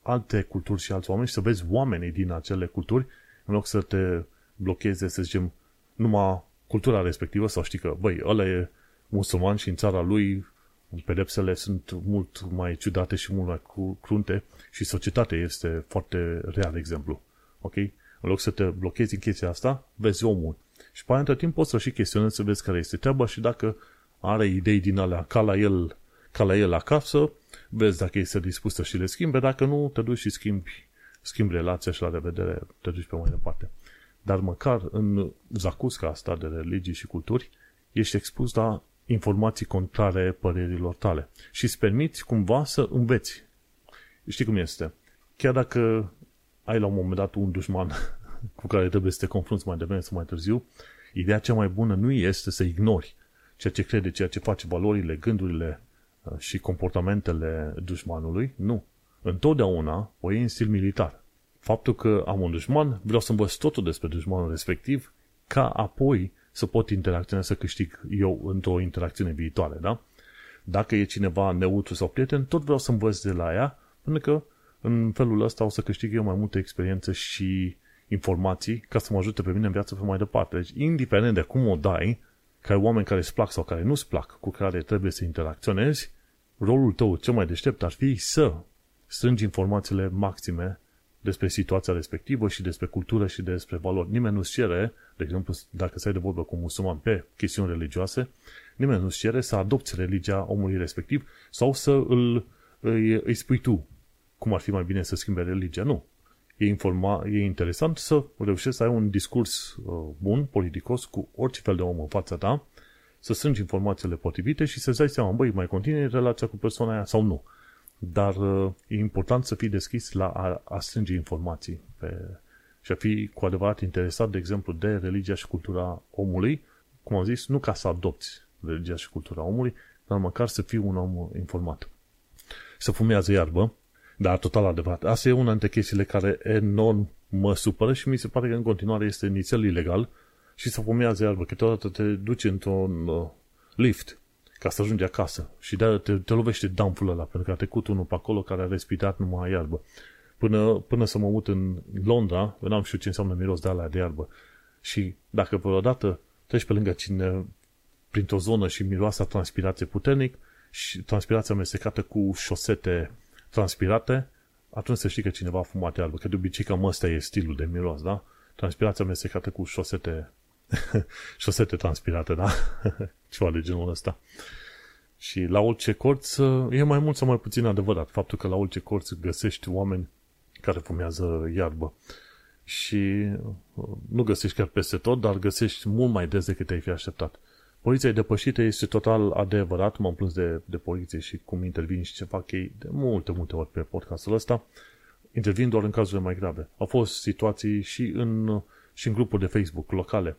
alte culturi și alți oameni și să vezi oamenii din acele culturi, în loc să te blocheze, să zicem, numai cultura respectivă sau știi că, băi, ăla e musulman și în țara lui pedepsele sunt mult mai ciudate și mult mai crunte și societatea este foarte real exemplu. Ok? În loc să te blochezi în chestia asta, vezi omul. Și pe aia, între timp, poți să și chestionezi să vezi care este treaba și dacă are idei din alea ca la el, ca la el acasă, vezi dacă este dispus să și le schimbe, dacă nu, te duci și schimbi, schimbi relația și la revedere, te duci pe mai departe. Dar măcar în zacusca asta de religii și culturi, ești expus la informații contrare părerilor tale și îți permiți cumva să înveți. Știi cum este? Chiar dacă ai la un moment dat un dușman cu care trebuie să te confrunți mai devreme sau mai târziu, ideea cea mai bună nu este să ignori ceea ce crede, ceea ce face valorile, gândurile uh, și comportamentele dușmanului. Nu. Întotdeauna o iei în stil militar. Faptul că am un dușman, vreau să învăț totul despre dușmanul respectiv, ca apoi să pot interacționa, să câștig eu într-o interacțiune viitoare, da? Dacă e cineva neutru sau prieten, tot vreau să învăț de la ea, pentru că în felul ăsta o să câștig eu mai multe experiențe și informații ca să mă ajute pe mine în viață pe mai departe. Deci, indiferent de cum o dai, că ai oameni care îți plac sau care nu-ți plac, cu care trebuie să interacționezi, rolul tău cel mai deștept ar fi să strângi informațiile maxime despre situația respectivă și despre cultură și despre valori. Nimeni nu-ți cere, de exemplu, dacă stai de vorbă cu un musulman pe chestiuni religioase, nimeni nu-ți cere să adopți religia omului respectiv sau să îl, îi, îi spui tu cum ar fi mai bine să schimbe religia. Nu. E, informa, e interesant să reușești să ai un discurs uh, bun, politicos, cu orice fel de om în fața ta, să strângi informațiile potrivite și să-ți dai seama, băi, mai continui relația cu persoana aia sau nu. Dar uh, e important să fii deschis la a, a strânge informații pe, și a fi cu adevărat interesat, de exemplu, de religia și cultura omului, cum am zis, nu ca să adopți religia și cultura omului, dar măcar să fii un om informat. Să fumează iarbă, dar total adevărat. Asta e una dintre chestiile care enorm mă supără și mi se pare că în continuare este nițel ilegal și să fumează iarbă. Câteodată te duci într-un uh, lift ca să ajungi acasă și de te, te lovește dampul ăla, pentru că a trecut unul pe acolo care a respirat numai iarbă. Până, până să mă mut în Londra, n-am știut ce înseamnă miros de alea de iarbă. Și dacă vreodată treci pe lângă cine printr-o zonă și miroasa transpirație puternic și transpirația amestecată cu șosete transpirate, atunci să știi că cineva a fumat iarbă. Că de obicei cam ăsta e stilul de miros, da? Transpirația amestecată cu șosete șosete transpirate, da? Ceva de genul ăsta. Și la orice corț e mai mult sau mai puțin adevărat faptul că la orice corț găsești oameni care fumează iarbă. Și uh, nu găsești chiar peste tot, dar găsești mult mai des decât te-ai fi așteptat. Poliția e depășită, este total adevărat, m-am plâns de, de poliție și cum intervin și ce fac ei de multe, multe ori pe podcastul ăsta, intervin doar în cazurile mai grave. Au fost situații și în, și în grupuri de Facebook locale.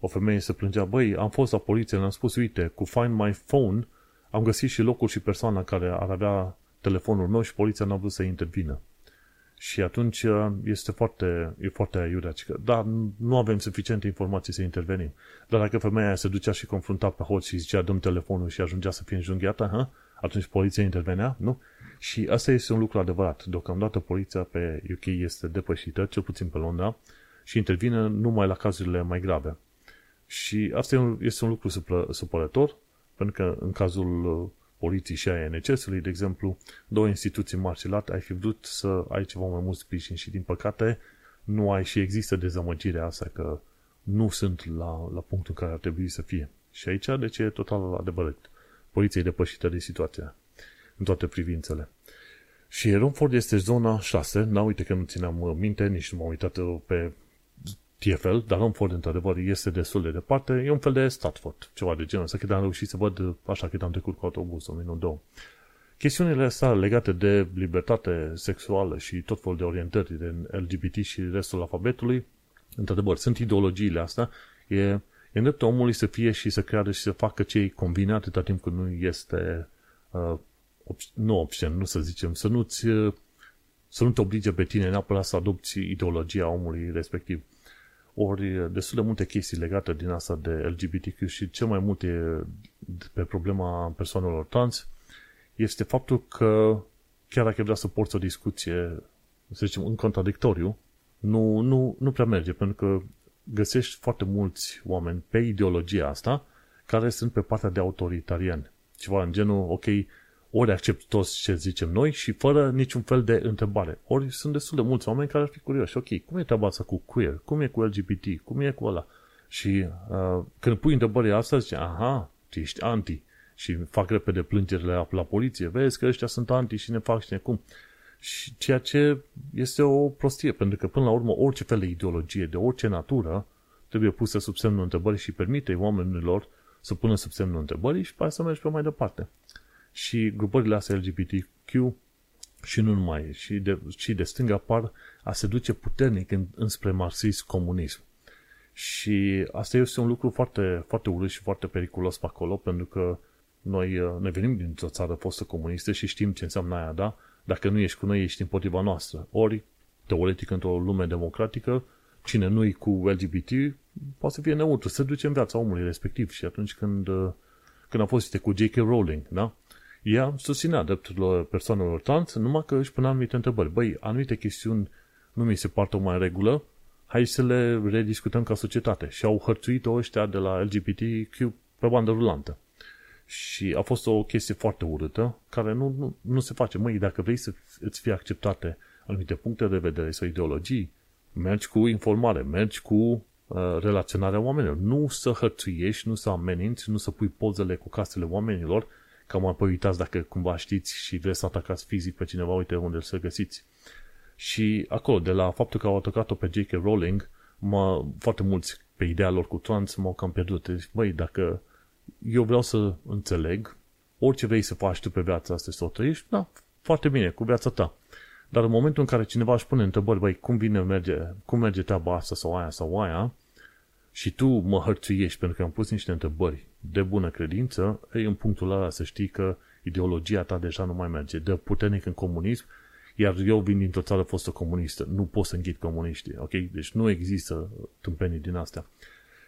O femeie se plângea, băi, am fost la poliție, le-am spus, uite, cu Find My Phone am găsit și locul și persoana care ar avea telefonul meu și poliția n-a vrut să intervină. Și atunci uh, este foarte, e foarte aiurea. Dar nu avem suficiente informații să intervenim. Dar dacă femeia se ducea și confrunta pe hoț și zicea dăm telefonul și ajungea să fie înjunghiată, ha? atunci poliția intervenea, nu? Și asta este un lucru adevărat. Deocamdată poliția pe UK este depășită, cel puțin pe Londra, și intervine numai la cazurile mai grave. Și asta este un lucru supărător, pentru că în cazul uh, poliției și a NCS-ului, de exemplu, două instituții marcelate, ai fi vrut să ai ceva mai mult sprijin și din păcate nu ai și există dezamăgirea asta că nu sunt la, la punctul în care ar trebui să fie. Și aici, deci, e total adevărat. Poliția e depășită de situația. în toate privințele. Și Romford este zona 6, na uite că nu țineam uh, minte, nici nu m-am uitat uh, pe TFL, dar Romford într-adevăr este destul de departe, e un fel de Statford, ceva de genul ăsta, că am reușit să văd uh, așa că am trecut cu autobuz, o minut, două. Chestiunile astea legate de libertate sexuală și tot felul de orientări de LGBT și restul alfabetului, într-adevăr, sunt ideologiile astea, e, e în dreptul omului să fie și să creadă și să facă ce îi convine atâta timp cât nu este uh, nu obscen, nu să zicem, să nu-ți, să nu te oblige pe tine neapărat să adopți ideologia omului respectiv. Ori destul de multe chestii legate din asta de LGBTQ și cel mai multe pe problema persoanelor trans este faptul că chiar dacă vrea să porți o discuție, să zicem, în contradictoriu, nu, nu, nu prea merge, pentru că găsești foarte mulți oameni pe ideologia asta care sunt pe partea de autoritarian. Ceva în genul, ok, ori accept toți ce zicem noi și fără niciun fel de întrebare. Ori sunt destul de mulți oameni care ar fi curioși. Ok, cum e treaba asta cu queer? Cum e cu LGBT? Cum e cu ăla? Și uh, când pui întrebările astea, zice, aha, tu ești anti. Și fac repede plângerile la, la poliție. Vezi că ăștia sunt anti și ne fac și ne cum. Și ceea ce este o prostie, pentru că până la urmă orice fel de ideologie, de orice natură, trebuie pusă sub semnul întrebării și permite oamenilor să pună sub semnul întrebării și pe să mergi pe mai departe și grupările astea LGBTQ și nu numai, și de, și de stânga par a se duce puternic în, înspre marxism-comunism. Și asta este un lucru foarte, foarte urât și foarte periculos pe acolo, pentru că noi, uh, noi venim dintr-o țară fostă comunistă și știm ce înseamnă aia, da? Dacă nu ești cu noi, ești împotriva noastră. Ori, teoretic, într-o lume democratică, cine nu e cu LGBT poate să fie neutru, să duce în viața omului respectiv. Și atunci când, uh, când a fost cu J.K. Rowling, da? Ea susținea drepturile persoanelor trans, numai că își punea anumite întrebări. Băi, anumite chestiuni nu mi se par mai în regulă, hai să le rediscutăm ca societate. Și au hărțuit-o ăștia de la LGBTQ pe bandă rulantă. Și a fost o chestie foarte urâtă, care nu, nu, nu se face. Măi, dacă vrei să îți fie acceptate anumite puncte de vedere sau ideologii, mergi cu informare, mergi cu uh, relaționarea oamenilor. Nu să hărțuiești, nu să ameninți, nu să pui pozele cu casele oamenilor, Cam apoi uitați dacă cumva știți și vreți să atacați fizic pe cineva, uite unde să găsiți. Și acolo, de la faptul că au atacat-o pe J.K. Rowling, mă, foarte mulți pe ideea lor cu trans m-au cam pierdut. Deci, băi, dacă eu vreau să înțeleg, orice vrei să faci tu pe viața asta să o trăiești, da, foarte bine, cu viața ta. Dar în momentul în care cineva își pune întrebări, băi, cum vine merge, cum merge treaba asta sau aia sau aia, și tu mă hărțuiești pentru că am pus niște întrebări de bună credință, ei, în punctul ăla să știi că ideologia ta deja nu mai merge. De puternic în comunism, iar eu vin dintr-o țară fostă comunistă. Nu pot să înghit comuniștii, ok? Deci nu există tâmpenii din astea.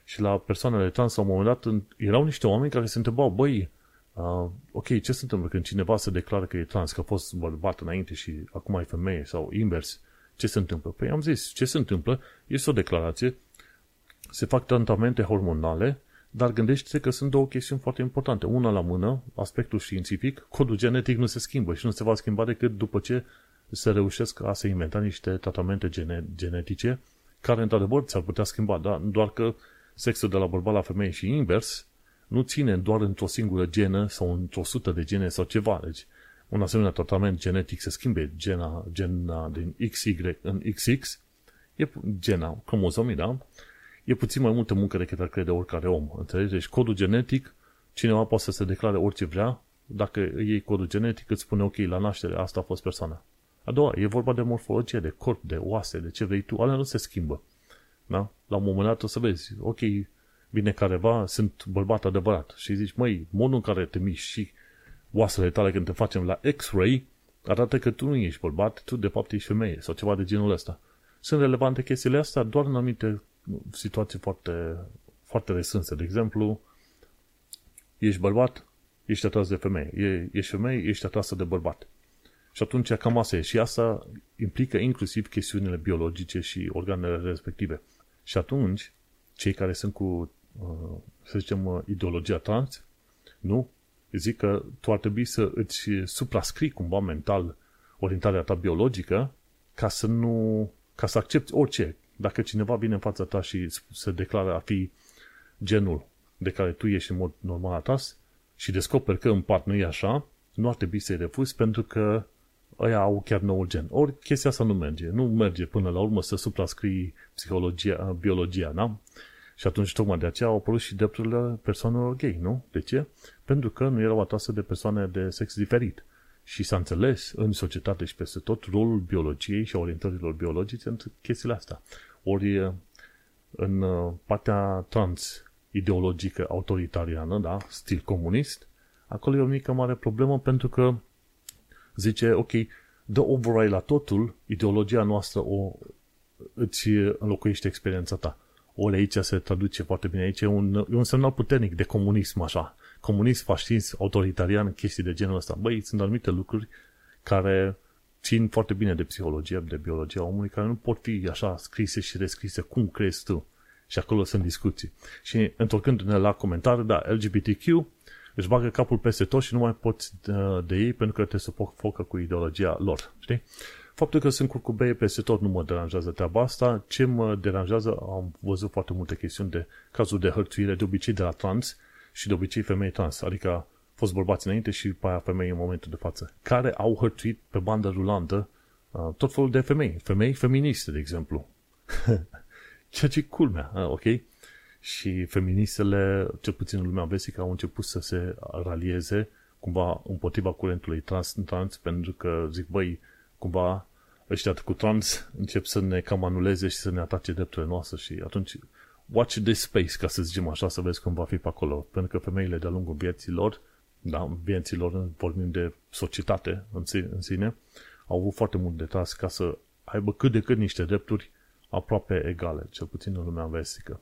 Și la persoanele trans, la un moment dat, erau niște oameni care se întrebau, băi, uh, ok, ce se întâmplă când cineva se declară că e trans, că a fost bărbat înainte și acum e femeie sau invers? Ce se întâmplă? Păi am zis, ce se întâmplă? Este o declarație, se fac tratamente hormonale dar gândește că sunt două chestiuni foarte importante. Una la mână, aspectul științific, codul genetic nu se schimbă și nu se va schimba decât după ce se reușesc a se inventa niște tratamente gene- genetice care, într-adevăr, ți-ar putea schimba, dar doar că sexul de la bărbat la femeie și invers nu ține doar într-o singură genă sau într-o sută de gene sau ceva. Deci, un asemenea tratament genetic se schimbe gena, gena din XY în XX, e gena cromozomii, da? E puțin mai multă muncă decât ar crede oricare om. Înțelegi? Deci codul genetic, cineva poate să se declare orice vrea, dacă iei codul genetic, îți spune, ok, la naștere, asta a fost persoana. A doua, e vorba de morfologie, de corp, de oase, de ce vrei tu, alea nu se schimbă. Da? La un moment dat o să vezi, ok, vine careva, sunt bărbat adevărat și zici, măi, modul în care te miști și oasele tale când te facem la X-ray, arată că tu nu ești bărbat, tu de fapt ești femeie sau ceva de genul ăsta. Sunt relevante chestiile astea doar în anumite situații foarte, foarte restrânse. De exemplu, ești bărbat, ești atras de femeie. E, ești femeie, ești atrasă de bărbat. Și atunci cam asta e. Și asta implică inclusiv chestiunile biologice și organele respective. Și atunci, cei care sunt cu, uh, să zicem, uh, ideologia trans, nu? Zic că tu ar trebui să îți suprascrii cumva mental orientarea ta biologică ca să nu, ca să accepti orice, dacă cineva vine în fața ta și se declară a fi genul de care tu ești în mod normal atras și descoperi că în part nu e așa, nu ar trebui să-i refuzi pentru că ăia au chiar noul gen. Ori chestia asta nu merge. Nu merge până la urmă să suprascrii psihologia, biologia, da? Și atunci tocmai de aceea au apărut și drepturile persoanelor gay, nu? De ce? Pentru că nu erau atrase de persoane de sex diferit. Și s-a înțeles în societate și peste tot rolul biologiei și a orientărilor biologice în chestiile astea. Ori în uh, partea trans ideologică autoritariană, da, stil comunist, acolo e o mică mare problemă pentru că zice, ok, dă override la totul, ideologia noastră o, îți înlocuiește experiența ta. Ori aici se traduce foarte bine. Aici e un, e un semnal puternic de comunism, așa. Comunism, fascism, autoritarian, chestii de genul ăsta. Băi, sunt anumite lucruri care țin foarte bine de psihologie, de biologia omului, care nu pot fi așa scrise și rescrise cum crezi tu. Și acolo sunt discuții. Și întorcându-ne la comentarii, da, LGBTQ își bagă capul peste tot și nu mai poți de, uh, de ei pentru că te sufocă cu ideologia lor. Știi? Faptul că sunt curcubeie peste tot nu mă deranjează treaba asta. Ce mă deranjează, am văzut foarte multe chestiuni de cazuri de hărțuire, de obicei de la trans și de obicei femei trans. Adică fost bărbați înainte și pe aia femei în momentul de față, care au hărțuit pe bandă rulantă uh, tot felul de femei. Femei feministe, de exemplu. Ceea ce e culmea, uh, ok? Și feministele, cel puțin în lumea vestică, au început să se ralieze cumva împotriva curentului trans, trans pentru că zic, băi, cumva ăștia cu trans încep să ne cam anuleze și să ne atace drepturile noastre și atunci watch this space, ca să zicem așa, să vezi cum va fi pe acolo. Pentru că femeile de-a lungul vieților, da, vieților, vorbim de societate în sine, au avut foarte mult de tras ca să aibă cât de cât niște drepturi aproape egale, cel puțin în lumea vestică.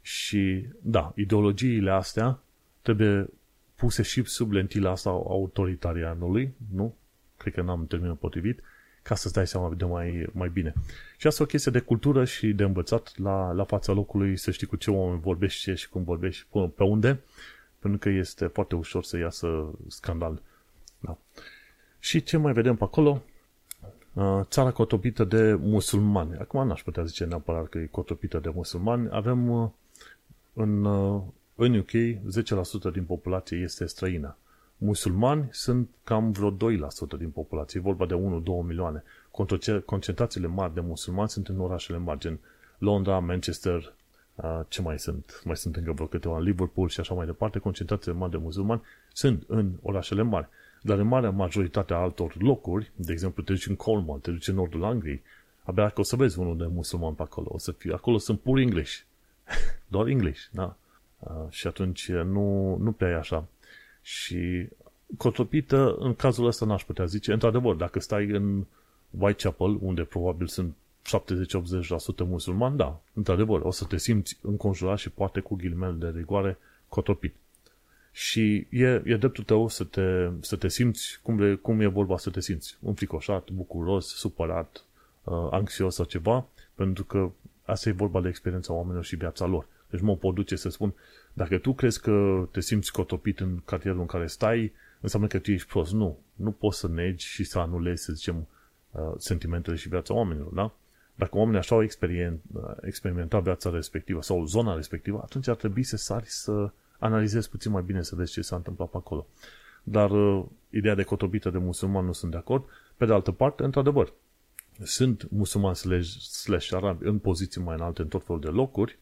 Și, da, ideologiile astea trebuie puse și sub lentila asta autoritarianului, nu? Cred că n-am terminat potrivit, ca să-ți dai seama de mai, mai bine. Și asta e o chestie de cultură și de învățat la, la fața locului, să știi cu ce oameni vorbești și cum vorbești, pe unde, pentru că este foarte ușor să iasă scandal. Da. Și ce mai vedem pe acolo? Țara cotopită de musulmani. Acum n-aș putea zice neapărat că e cotopită de musulmani. Avem în, în UK 10% din populație este străină. Musulmani sunt cam vreo 2% din populație, e vorba de 1-2 milioane. Concentrațiile mari de musulmani sunt în orașele mari, gen Londra, Manchester, ce mai sunt? Mai sunt încă vreo câteva, Liverpool și așa mai departe. Concentrațiile mari de musulmani sunt în orașele mari. Dar în marea majoritate a altor locuri, de exemplu, te duci în Cornwall, te duci în nordul Angliei, abia că o să vezi unul de musulman pe acolo, o să fie, acolo sunt pur English. Doar English, da. Uh, și atunci nu, nu prea e așa. Și cotopită, în cazul ăsta n-aș putea zice, într-adevăr, dacă stai în Whitechapel, unde probabil sunt 70-80% musulmani, da, într-adevăr, o să te simți înconjurat și poate cu ghilimele de rigoare cotopit. Și e, e dreptul tău să te, să te simți cum, le, cum e vorba să te simți. Înfricoșat, bucuros, supărat, uh, anxios sau ceva, pentru că asta e vorba de experiența oamenilor și viața lor. Deci mă pot duce să spun, dacă tu crezi că te simți cotopit în cartierul în care stai, înseamnă că tu ești prost. Nu. Nu poți să negi și să anulezi, să zicem, uh, sentimentele și viața oamenilor, da? Dacă oamenii așa au experien, uh, experimentat viața respectivă sau zona respectivă, atunci ar trebui să sari să analizezi puțin mai bine să vezi ce s-a întâmplat pe acolo. Dar uh, ideea de cotobită de musulman nu sunt de acord. Pe de altă parte, într-adevăr, sunt musulmani slash, slash arabi în poziții mai înalte în tot felul de locuri,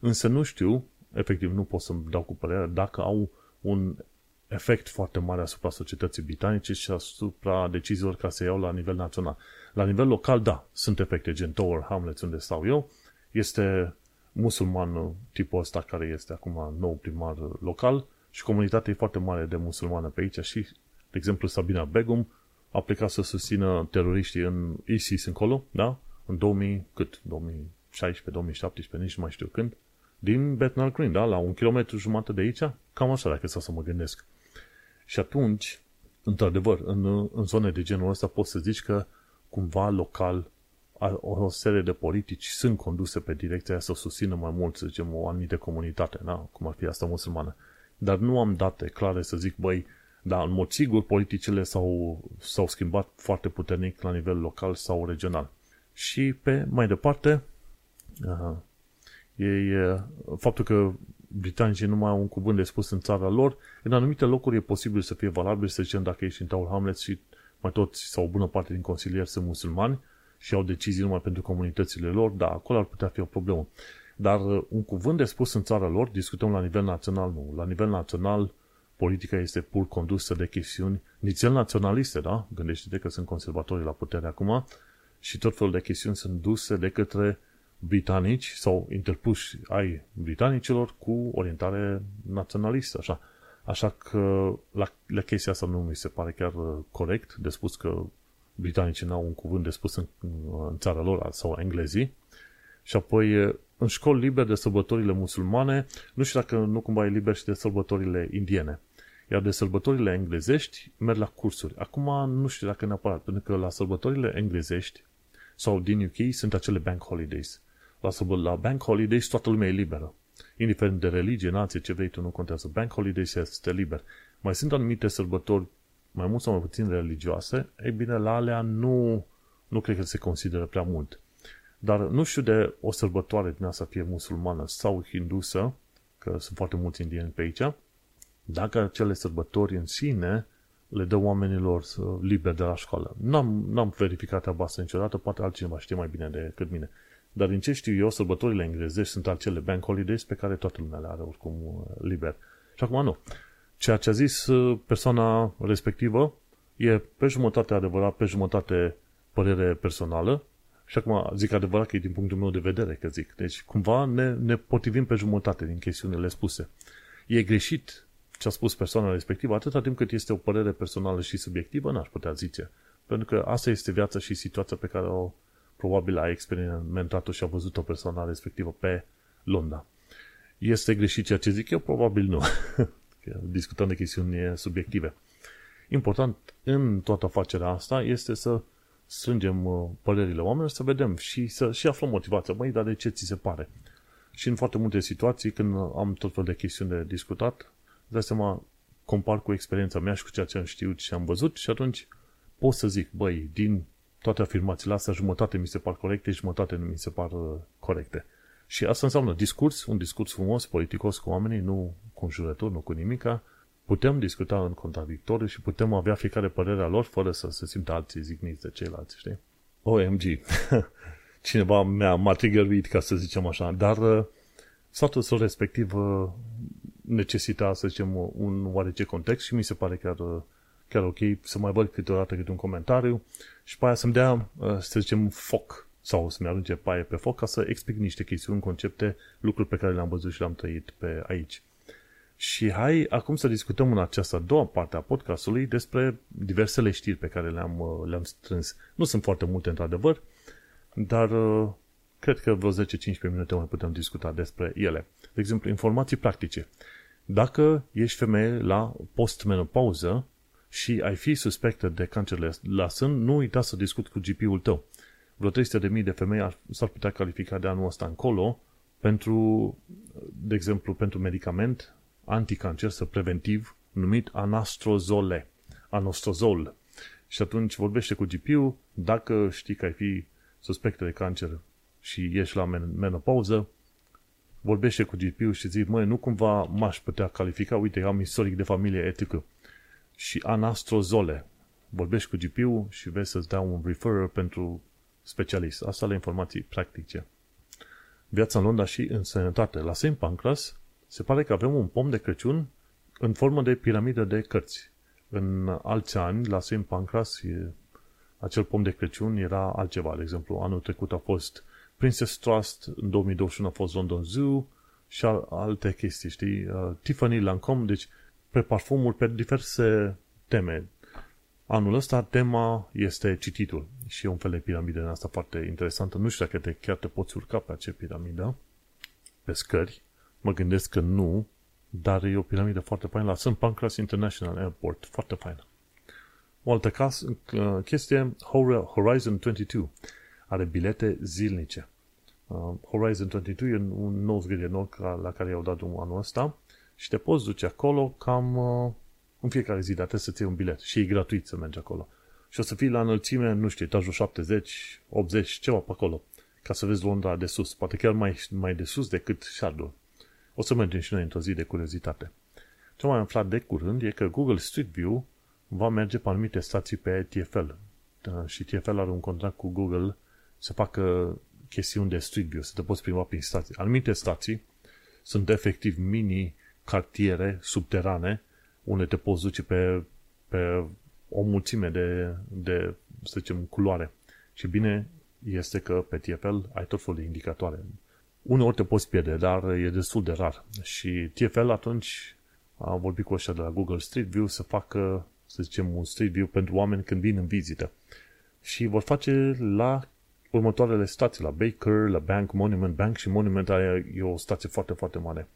însă nu știu, efectiv nu pot să-mi dau cu părerea, dacă au un efect foarte mare asupra societății britanice și asupra deciziilor care se iau la nivel național. La nivel local, da, sunt efecte, gen Tower Hamlets, unde stau eu, este musulman tipul ăsta care este acum nou primar local și comunitatea e foarte mare de musulmane pe aici și, de exemplu, Sabina Begum a plecat să susțină teroriștii în ISIS încolo, da? În 2000, cât? 2016, 2017, nici nu mai știu când, din Bethnal Green, da? La un kilometru jumătate de aici, cam așa dacă să mă gândesc. Și atunci, într-adevăr, în, în zone de genul ăsta poți să zici că cumva local o serie de politici sunt conduse pe direcția aia să susțină mai mult, să zicem, o anumită comunitate, da? cum ar fi asta musulmană. Dar nu am date clare să zic, băi, da, în mod sigur, politicile s-au, s-au schimbat foarte puternic la nivel local sau regional. Și pe mai departe, uh, e, e faptul că britanicii nu mai au un cuvânt de spus în țara lor, în anumite locuri e posibil să fie valabil, să zicem dacă ești în Tower Hamlets și mai toți sau o bună parte din consilieri sunt musulmani și au decizii numai pentru comunitățile lor, da, acolo ar putea fi o problemă. Dar uh, un cuvânt de spus în țara lor, discutăm la nivel național, nu. La nivel național, politica este pur condusă de chestiuni nițel naționaliste, da? Gândește-te că sunt conservatorii la putere acum și tot felul de chestiuni sunt duse de către britanici sau interpuși ai britanicilor cu orientare naționalistă, așa. Așa că la, la chestia asta nu mi se pare chiar uh, corect de spus că britanicii n-au un cuvânt de spus în, în țara lor sau englezii. Și apoi uh, în școli liber de sărbătorile musulmane, nu știu dacă nu cumva e liber și de sărbătorile indiene. Iar de sărbătorile englezești merg la cursuri. Acum nu știu dacă neapărat, pentru că la sărbătorile englezești sau din UK sunt acele bank holidays. La, la bank holidays toată lumea e liberă. Indiferent de religie, nație, ce vrei tu, nu contează. Bank holidays este liber. Mai sunt anumite sărbători mai mult sau mai puțin religioase, ei bine, la alea nu, nu cred că se consideră prea mult. Dar nu știu de o sărbătoare din asta fie musulmană sau hindusă, că sunt foarte mulți indieni pe aici, dacă acele sărbători în sine le dă oamenilor liber de la școală. N-am, n-am verificat treaba asta niciodată, poate altcineva știe mai bine decât mine. Dar din ce știu eu, sărbătorile englezești sunt acele bank holidays pe care toată lumea le are oricum uh, liber. Și acum nu. Ceea ce a zis uh, persoana respectivă e pe jumătate adevărat, pe jumătate părere personală și acum zic adevărat că e din punctul meu de vedere că zic. Deci cumva ne, ne potrivim pe jumătate din chestiunile spuse. E greșit ce a spus persoana respectivă atâta timp cât este o părere personală și subiectivă, n-aș putea zice. Pentru că asta este viața și situația pe care o probabil a experimentat-o și a văzut-o persoana respectivă pe Londra. Este greșit ceea ce zic eu? Probabil nu. Discutăm de chestiuni subiective. Important în toată afacerea asta este să strângem uh, părerile oamenilor, să vedem și să și aflăm motivația. Măi, dar de ce ți se pare? Și în foarte multe situații, când am tot fel de chestiuni de discutat, dai seama, compar cu experiența mea și cu ceea ce am știut și am văzut și atunci pot să zic, băi, din toate afirmațiile astea, jumătate mi se par corecte, jumătate nu mi se par uh, corecte. Și asta înseamnă discurs, un discurs frumos, politicos cu oamenii, nu cu înjurături, nu cu nimica. Putem discuta în contradictoriu și putem avea fiecare părerea lor fără să se simtă alții zigniți de ceilalți, știi? OMG. Cineva mi-a m-a triggeruit, ca să zicem așa, dar uh, statusul respectiv uh, necesita, să zicem, un oarece context și mi se pare chiar chiar ok să mai văd câteodată câte un comentariu și pe aia să-mi dea, uh, să zicem, foc sau să-mi arunce paie pe foc ca să explic niște chestiuni, concepte, lucruri pe care le-am văzut și le-am trăit pe aici. Și hai acum să discutăm în această a doua parte a podcastului despre diversele știri pe care le-am, uh, le-am strâns. Nu sunt foarte multe, într-adevăr, dar uh, cred că vreo 10-15 minute mai putem discuta despre ele. De exemplu, informații practice. Dacă ești femeie la postmenopauză, și ai fi suspectă de cancer la sân, nu uita să discuți cu GP-ul tău. Vreo 300.000 de femei s-ar putea califica de anul ăsta încolo pentru, de exemplu, pentru medicament anticancer sau preventiv numit anastrozole, anastrozol. Și atunci vorbește cu GP-ul, dacă știi că ai fi suspectă de cancer și ești la menopauză, vorbește cu GP-ul și zici, măi, nu cumva m-aș putea califica, uite, am istoric de familie etică și anastrozole. Vorbești cu GP-ul și vezi să-ți dea un referrer pentru specialist. Asta la informații practice. Viața în Londra și în sănătate. La St. Pancras se pare că avem un pom de Crăciun în formă de piramidă de cărți. În alți ani, la St. Pancras, acel pom de Crăciun era altceva. De exemplu, anul trecut a fost Princess Trust, în 2021 a fost London Zoo și alte chestii, știi? Uh, Tiffany Lancome, deci pe parfumuri, pe diverse teme. Anul ăsta tema este cititul și e un fel de piramidă în asta foarte interesantă. Nu știu dacă te, chiar te poți urca pe acea piramidă, pe scări. Mă gândesc că nu, dar e o piramidă foarte faină la St. Pancras International Airport, foarte faină. O altă caz, uh, chestie, Horizon 22 are bilete zilnice. Uh, Horizon 22 e un nou zgârie la care i-au dat anul ăsta și te poți duce acolo cam uh, în fiecare zi, dar trebuie să ții un bilet și e gratuit să mergi acolo. Și o să fii la înălțime, nu știu, etajul 70, 80, ceva pe acolo, ca să vezi Londra de sus, poate chiar mai, mai de sus decât Shardul. O să mergem și noi într-o zi de curiozitate. Ce mai am aflat de curând e că Google Street View va merge pe anumite stații pe TFL. Da, și TFL are un contract cu Google să facă chestiuni de Street View, să te poți plimba prin stații. Anumite stații sunt efectiv mini cartiere subterane unde te poți duce pe, pe o mulțime de, de, să zicem, culoare. Și bine este că pe TFL ai tot felul de indicatoare. Uneori te poți pierde, dar e destul de rar. Și TFL atunci a vorbit cu ăștia de la Google Street View să facă, să zicem, un Street View pentru oameni când vin în vizită. Și vor face la următoarele stații, la Baker, la Bank, Monument Bank și Monument aia e o stație foarte, foarte mare.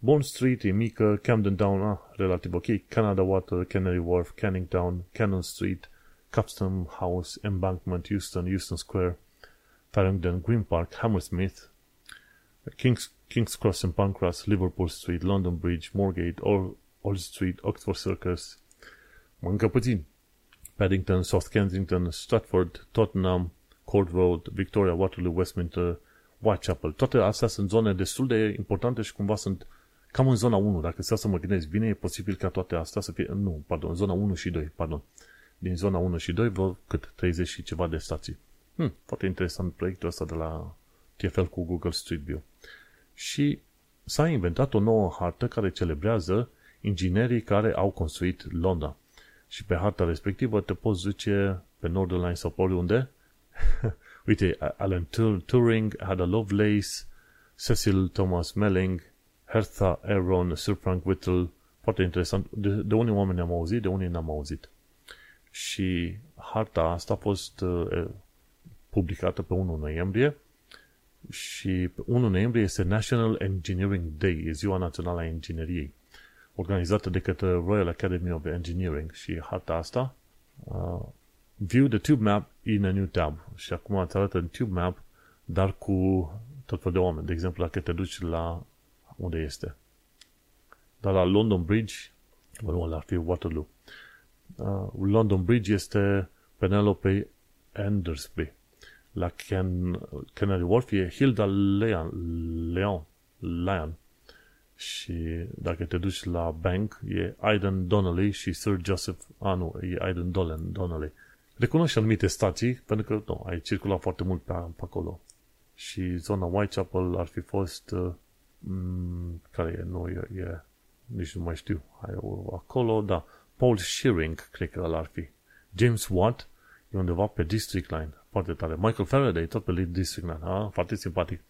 Bond Street e mică, Camden Down, ah, relativ ok, Canada Water, Canary Wharf, Canning Town, Cannon Street, Capstan House, Embankment, Houston, Houston Square, Farringdon, Green Park, Hammersmith, King's, King's Cross and Pancras, Liverpool Street, London Bridge, Moorgate, Old, Old Street, Oxford Circus, mă încă puțin, Paddington, South Kensington, Stratford, Tottenham, Court Road, Victoria, Waterloo, Westminster, Whitechapel. Toate astea sunt zone destul de importante și cumva sunt cam în zona 1. Dacă să mă gândesc bine, e posibil ca toate astea să fie... Nu, pardon, zona 1 și 2, pardon. Din zona 1 și 2 vor cât 30 și ceva de stații. Hmm, foarte interesant proiectul ăsta de la TFL cu Google Street View. Și s-a inventat o nouă hartă care celebrează inginerii care au construit Londra. Și pe harta respectivă te poți duce pe Northern Line sau pe oriunde. Uite, Alan Turing, Ada Lovelace, Cecil Thomas Melling, Hertha Aaron, Sir Frank Whittle, foarte interesant. De, de unii oameni am auzit, de unii n-am auzit. Și harta asta a fost uh, publicată pe 1 noiembrie și pe 1 noiembrie este National Engineering Day, e ziua națională a ingineriei, organizată de către Royal Academy of Engineering și harta asta uh, View the tube map in a new tab și acum îți arată tube map dar cu tot felul de oameni. De exemplu, dacă te duci la unde este. Dar la London Bridge, nu, la fi Waterloo. Uh, London Bridge este Penelope Andersby. La Ken, Canary Wharf e Hilda Leon, Leon, Leon. Și dacă te duci la Bank, e Aidan Donnelly și Sir Joseph, ah nu, e Aidan Dolan, Donnelly. Recunoști anumite stații, pentru că nu, ai circulat foarte mult pe, pe acolo. Și zona Whitechapel ar fi fost uh, mm, care e, nu, e, e, nici nu mai știu, ai acolo, da, Paul Shearing, cred că ar fi. James Watt e undeva pe District Line, foarte tare. Michael Faraday, tot pe District Line, ha? foarte simpatic.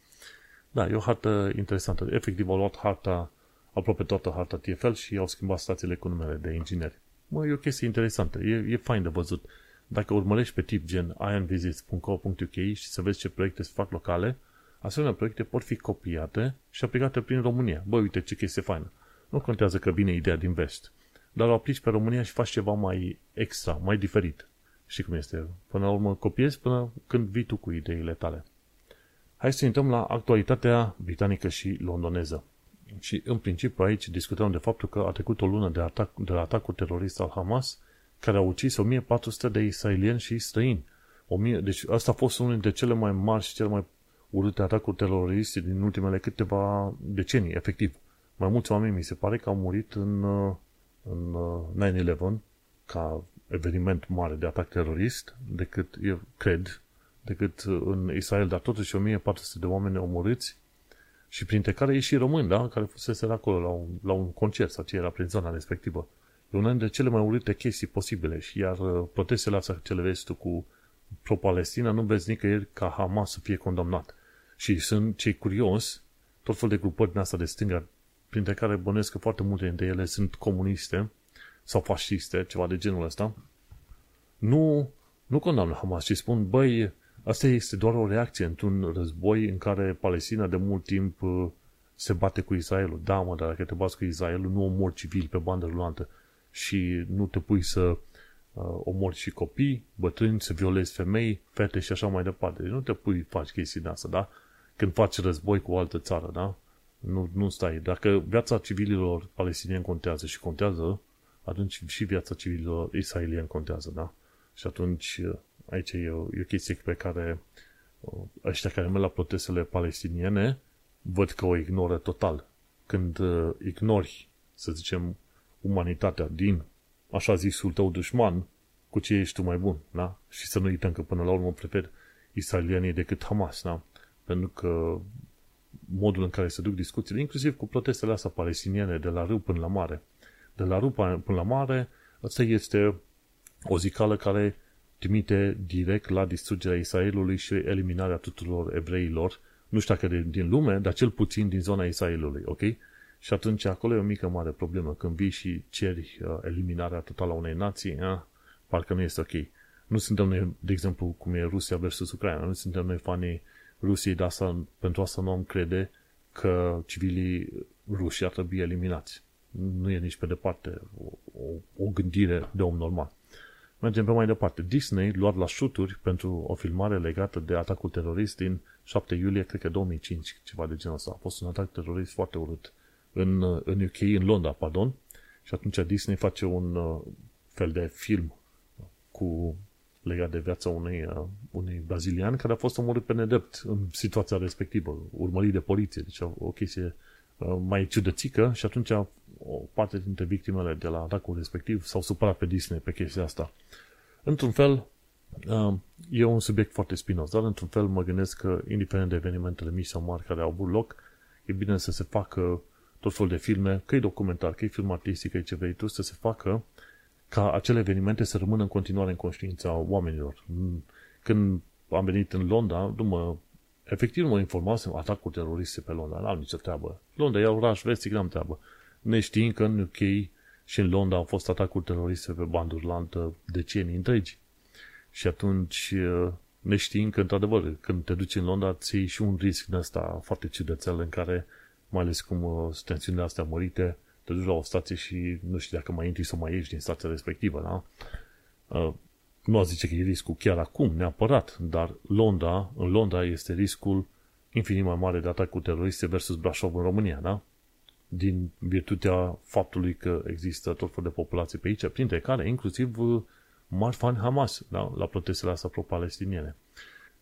Da, e o hartă interesantă. Efectiv, au luat harta, aproape toată harta TFL și au schimbat stațiile cu numele de ingineri. Mă, e o chestie interesantă, e, e fain de văzut. Dacă urmărești pe tip gen ionvisits.co.uk și să vezi ce proiecte se fac locale, asemenea proiecte pot fi copiate și aplicate prin România. Bă, uite ce chestie faină. Nu contează că vine ideea din vest, dar o aplici pe România și faci ceva mai extra, mai diferit. Știi cum este? Până la urmă copiezi până când vii tu cu ideile tale. Hai să intrăm la actualitatea britanică și londoneză. Și în principiu aici discutăm de faptul că a trecut o lună de, atac, de la atacul terorist al Hamas care a ucis 1400 de israelieni și străini. 1000, deci asta a fost unul dintre cele mai mari și cele mai urâte atacuri teroriste din ultimele câteva decenii, efectiv. Mai mulți oameni mi se pare că au murit în, în 9-11 ca eveniment mare de atac terorist decât, eu cred, decât în Israel, dar totuși 1400 de oameni omorâți și printre care e și români, da? care fusese acolo la un, la un concert sau ce era prin zona respectivă. E una dintre cele mai urâte chestii posibile și iar uh, protestele astea ce le vezi tu cu pro-Palestina nu vezi nicăieri ca Hamas să fie condamnat. Și sunt cei curios, tot fel de grupări din asta de stânga, printre care bănuiesc că foarte multe dintre ele sunt comuniste sau fasciste, ceva de genul ăsta, nu, nu condamnă Hamas, ci spun, băi, asta este doar o reacție într-un război în care Palestina de mult timp uh, se bate cu Israelul. Da, mă, dar dacă te bați cu Israelul, nu omori civil pe bandă rulantă și nu te pui să uh, omori și copii, bătrâni, să violezi femei, fete și așa mai departe. Deci nu te pui, faci chestii din asta, da? Când faci război cu o altă țară, da? Nu, nu stai. Dacă viața civililor palestinieni contează și contează, atunci și viața civililor israelieni contează, da? Și atunci uh, aici e o, e o chestie pe care uh, ăștia care merg la protestele palestiniene văd că o ignoră total. când uh, ignori, să zicem, umanitatea din așa zisul tău dușman, cu ce ești tu mai bun, da? Și să nu uităm că până la urmă prefer israelianii decât Hamas, da? Pentru că modul în care se duc discuțiile, inclusiv cu protestele astea palestiniene de la râu până la mare. De la râu până la mare, asta este o zicală care trimite direct la distrugerea Israelului și eliminarea tuturor evreilor, nu știu dacă de, din lume, dar cel puțin din zona Israelului, ok? Și atunci acolo e o mică mare problemă. Când vii și ceri uh, eliminarea totală a unei nații, uh, parcă nu este ok. Nu suntem noi, de exemplu, cum e Rusia versus Ucraina, nu suntem noi fanii Rusiei, de asta, pentru asta nu am crede că civilii ruși ar trebui eliminați. Nu e nici pe departe o, o, o gândire de om normal. Mergem pe mai departe. Disney luat la șuturi pentru o filmare legată de atacul terorist din 7 iulie, cred că 2005, ceva de genul ăsta. A fost un atac terorist foarte urât în, în UK, în Londra, pardon. Și atunci Disney face un uh, fel de film cu legat de viața unui, uh, unui brazilian care a fost omorât pe nedrept în situația respectivă, urmărit de poliție. Deci o chestie uh, mai ciudățică și atunci o parte dintre victimele de la atacul respectiv s-au supărat pe Disney pe chestia asta. Într-un fel, uh, e un subiect foarte spinos, dar într-un fel mă gândesc că, indiferent de evenimentele mici sau mari care au avut loc, e bine să se facă tot felul de filme, că e documentar, că e film artistic, că e ce vrei tu, să se facă ca acele evenimente să rămână în continuare în conștiința oamenilor. Când am venit în Londra, nu mă, efectiv nu mă informasem atacuri teroriste pe Londra, n-am nicio treabă. Londra e oraș vestic, n-am treabă. Ne știm că în UK și în Londra au fost atacuri teroriste pe banduri lantă decenii întregi. Și atunci ne știm că, într-adevăr, când te duci în Londra, ții și un risc de asta foarte ciudățel în care, mai ales cum uh, sunt tensiunile astea mărite, te duci la o stație și nu știu dacă mai intri sau mai ieși din stația respectivă, da? Uh, nu a zice că e riscul chiar acum, neapărat, dar Londra, în Londra este riscul infinit mai mare de atacuri teroriste versus Brașov în România, da? Din virtutea faptului că există tot felul de populație pe aici, printre care inclusiv uh, mari fani Hamas, da? La protestele astea pro-palestiniene.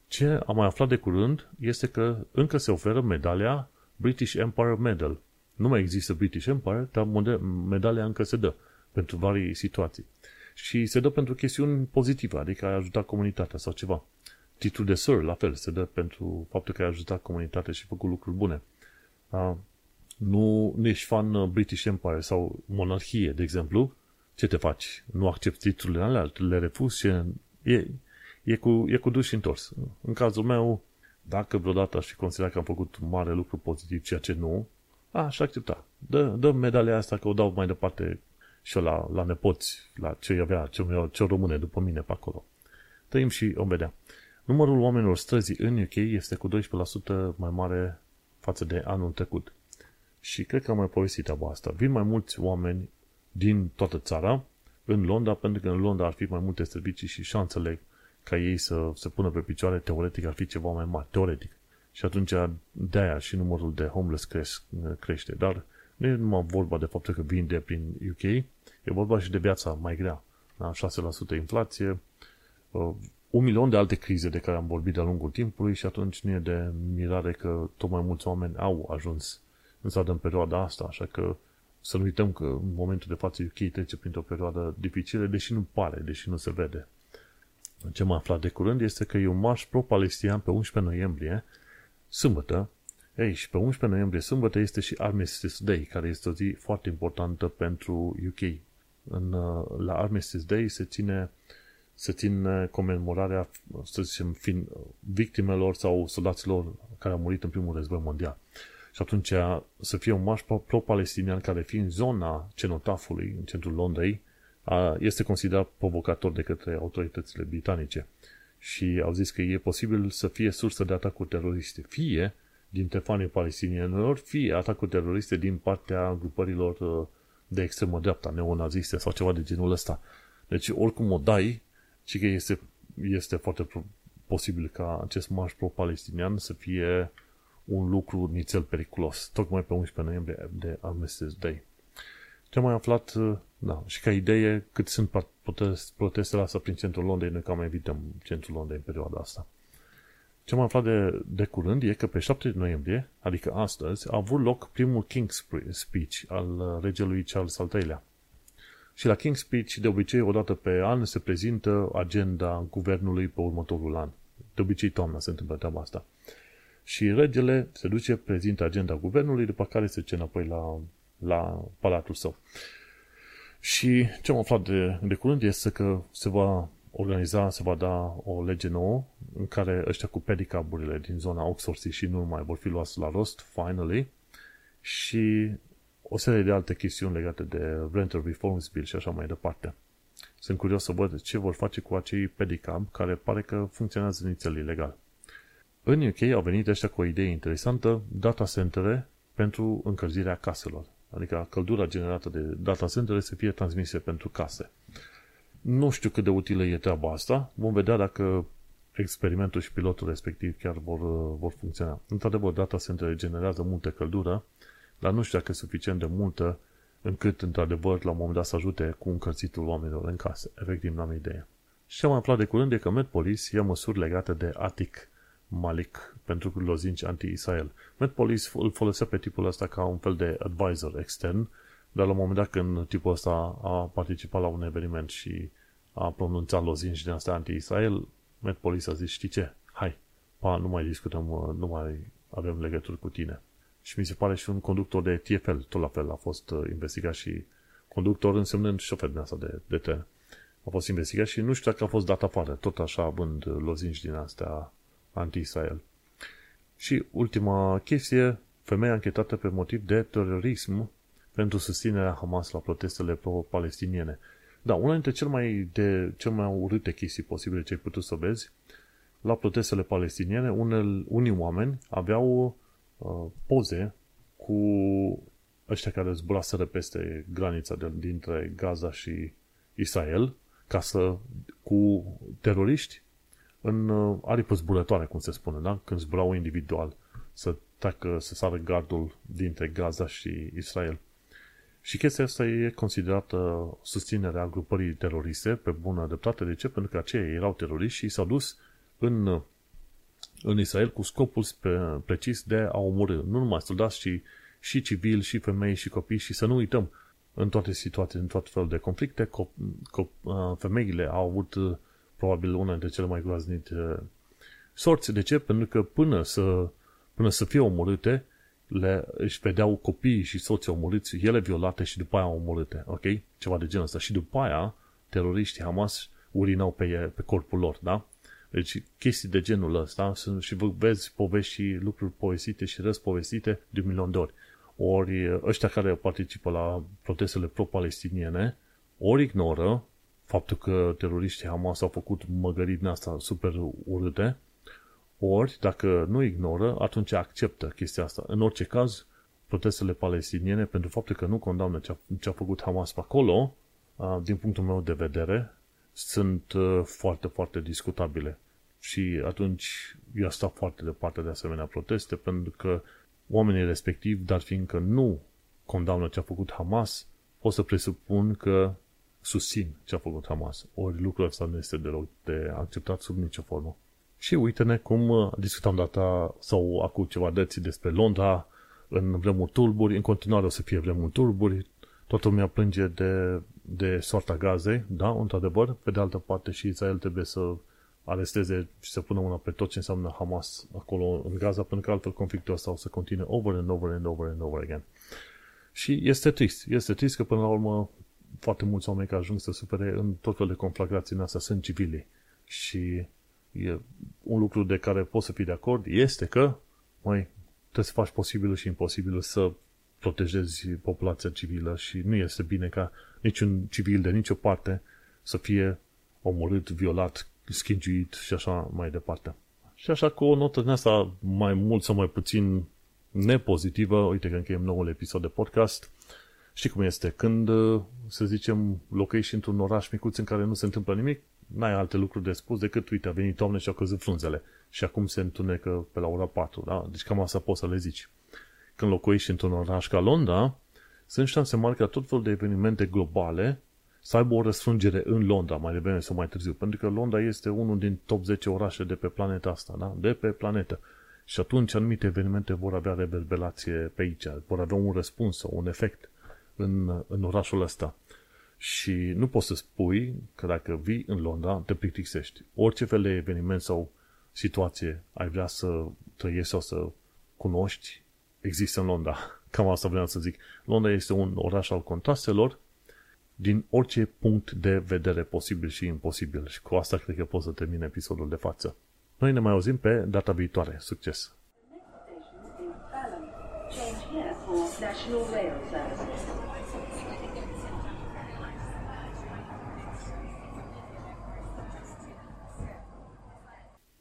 Ce am mai aflat de curând este că încă se oferă medalia British Empire Medal nu mai există British Empire, dar medalia încă se dă pentru varii situații. Și se dă pentru chestiuni pozitive, adică ai ajutat comunitatea sau ceva. Titlul de Sir, la fel, se dă pentru faptul că ai ajutat comunitatea și făcut lucruri bune. A, nu, nu ești fan uh, British Empire sau monarhie, de exemplu, ce te faci? Nu accepti titlurile alea, le refuzi și e, e, cu, e cu duș și întors. În cazul meu, dacă vreodată aș fi considerat că am făcut mare lucru pozitiv, ceea ce nu, aș, aș accepta. Dă, dă medalia asta că o dau mai departe și eu la, la nepoți, la ce avea, ce, ce rămâne după mine pe acolo. Trăim și o vedea. Numărul oamenilor străzi în UK este cu 12% mai mare față de anul trecut. Și cred că am mai povestit treaba asta. Vin mai mulți oameni din toată țara în Londra, pentru că în Londra ar fi mai multe servicii și șansele ca ei să se pună pe picioare, teoretic ar fi ceva mai mare. Teoretic. Și atunci de-aia și numărul de homeless crește, crește. Dar nu e numai vorba de faptul că vin de prin UK, e vorba și de viața mai grea. Da? 6% inflație, uh, un milion de alte crize de care am vorbit de-a lungul timpului și atunci nu e de mirare că tot mai mulți oameni au ajuns în stradă în perioada asta, așa că să nu uităm că în momentul de față UK trece printr-o perioadă dificilă, deși nu pare, deși nu se vede. Ce m-am aflat de curând este că e un marș pro-palestinian pe 11 noiembrie sâmbătă, ei, și pe 11 noiembrie, sâmbătă, este și Armistice Day, care este o zi foarte importantă pentru UK. În, uh, la Armistice Day se ține, se ține comemorarea, să zicem, fin, victimelor sau soldaților care au murit în primul război mondial. Și atunci să fie un marș pro-palestinian care fiind zona cenotafului, în centrul Londrei, este considerat provocator de către autoritățile britanice și au zis că e posibil să fie sursă de atacuri teroriste, fie dintre fanii palestinienilor, fie atacuri teroriste din partea grupărilor uh, de extremă dreapta, neonaziste sau ceva de genul ăsta. Deci oricum o dai, ci că este, este foarte posibil ca acest marș pro-palestinian să fie un lucru nițel periculos, tocmai pe 11 noiembrie de Armistice Day. Ce am mai aflat, uh, da, și ca idee, cât sunt protestele astea prin centrul Londrei, noi cam evităm centrul Londrei în perioada asta. Ce am aflat de, de curând e că pe 7 noiembrie, adică astăzi, a avut loc primul King's Speech al regelui Charles al III-lea. Și la King's Speech, de obicei, o dată pe an se prezintă agenda guvernului pe următorul an. De obicei, toamna se întâmplă treaba asta. Și regele se duce, prezintă agenda guvernului, după care se duce înapoi la, la palatul său. Și ce am aflat de, de curând este că se va organiza, se va da o lege nouă în care ăștia cu pedicaburile din zona Oxford și nu mai vor fi luați la rost, finally, și o serie de alte chestiuni legate de Rental Reforms Bill și așa mai departe. Sunt curios să văd ce vor face cu acei pedicab care pare că funcționează inițial ilegal. În UK au venit ăștia cu o idee interesantă, data centere pentru încălzirea caselor. Adică căldura generată de data centere să fie transmise pentru case. Nu știu cât de utilă e treaba asta. Vom vedea dacă experimentul și pilotul respectiv chiar vor, vor funcționa. Într-adevăr, data center generează multă căldură, dar nu știu dacă e suficient de multă încât, într-adevăr, la un moment dat să ajute cu încălțitul oamenilor în casă. Efectiv, n-am idee. Și am aflat de curând de că Met Police ia măsuri legate de Atic Malik pentru lozinci anti-Israel. Met Police îl folosea pe tipul ăsta ca un fel de advisor extern, dar la un moment dat când tipul ăsta a participat la un eveniment și a pronunțat lozinci din asta anti-Israel, Met Police a zis, știi ce? Hai, pa, nu mai discutăm, nu mai avem legături cu tine. Și mi se pare și un conductor de TFL, tot la fel, a fost uh, investigat și conductor însemnând șofer din asta de, de tren. A fost investigat și nu știu dacă a fost dat afară, tot așa având lozinci din astea anti-Israel. Și ultima chestie, femeia închetată pe motiv de terorism pentru susținerea Hamas la protestele pro-palestiniene. Da, una dintre cel mai, de, cel mai urâte chestii posibile ce ai putut să vezi, la protestele palestiniene, unel, unii oameni aveau uh, poze cu ăștia care zburaseră peste granița de, dintre Gaza și Israel, ca să, cu teroriști în uh, aripă zburătoare, cum se spune, da? când zburau individual să treacă, să sară gardul dintre Gaza și Israel. Și chestia asta e considerată susținerea grupării teroriste pe bună dreptate. De ce? Pentru că aceia erau teroriști și s-au dus în, în Israel cu scopul spe, precis de a omorâ nu numai soldați, ci și civili, și femei, și copii și să nu uităm în toate situațiile, în toate felul de conflicte, cop- cop- uh, femeile au avut uh, probabil una dintre cele mai groaznite sorți. De ce? Pentru că până să, până să fie omorâte, le, își vedeau copiii și soții omorâți, ele violate și după aia omorâte, ok? Ceva de genul ăsta. Și după aia, teroriștii Hamas urinau pe, pe corpul lor, da? Deci chestii de genul ăsta sunt, și vezi povești și lucruri povestite și răspovestite de un milion de ori. Ori ăștia care participă la protestele pro-palestiniene ori ignoră faptul că teroriștii Hamas au făcut măgării din asta super urâte, ori, dacă nu ignoră, atunci acceptă chestia asta. În orice caz, protestele palestiniene, pentru faptul că nu condamnă ce a, ce a făcut Hamas pe acolo, din punctul meu de vedere, sunt foarte, foarte discutabile. Și atunci eu sta foarte departe de asemenea proteste, pentru că oamenii respectivi, dar fiindcă nu condamnă ce a făcut Hamas, o să presupun că susțin ce a făcut Hamas. Ori lucrul ăsta nu este deloc de acceptat sub nicio formă. Și uite-ne cum uh, discutam data sau acum ceva dăți despre Londra în vremuri tulburi, în continuare o să fie vremuri tulburi, toată lumea plânge de, de soarta gazei, da, într-adevăr, pe de altă parte și Israel trebuie să aresteze și să pună una pe tot ce înseamnă Hamas acolo în Gaza, pentru că altfel conflictul ăsta o să continue over and over and over and over again. Și este trist. Este trist că până la urmă foarte mulți oameni care ajung să supere în tot fel de conflagrații în astea sunt civili. Și e un lucru de care poți să fii de acord este că, mai trebuie să faci posibilul și imposibilul să protejezi populația civilă și nu este bine ca niciun civil de nicio parte să fie omorât, violat, schingiuit și așa mai departe. Și așa cu o notă din asta mai mult sau mai puțin nepozitivă, uite că încheiem noul episod de podcast, Știi cum este? Când, uh, să zicem, locuiești într-un oraș micuț în care nu se întâmplă nimic, n-ai alte lucruri de spus decât, uite, a venit toamnă și au căzut frunzele. Și acum se întunecă pe la ora 4, da? Deci cam asta poți să le zici. Când locuiești într-un oraș ca Londra, sunt șanse mari ca tot felul de evenimente globale să aibă o răsfrângere în Londra, mai devreme sau mai târziu, pentru că Londra este unul din top 10 orașe de pe planeta asta, da? de pe planetă. Și atunci anumite evenimente vor avea reverberație pe aici, vor avea un răspuns sau un efect în, în orașul ăsta. Și nu poți să spui că dacă vii în Londra, te plictisești. Orice fel de eveniment sau situație ai vrea să trăiești sau să cunoști, există în Londra. Cam asta vreau să zic. Londra este un oraș al contrastelor din orice punct de vedere posibil și imposibil. Și cu asta cred că pot să termin episodul de față. Noi ne mai auzim pe data viitoare. Succes! Change here for National Rail Services.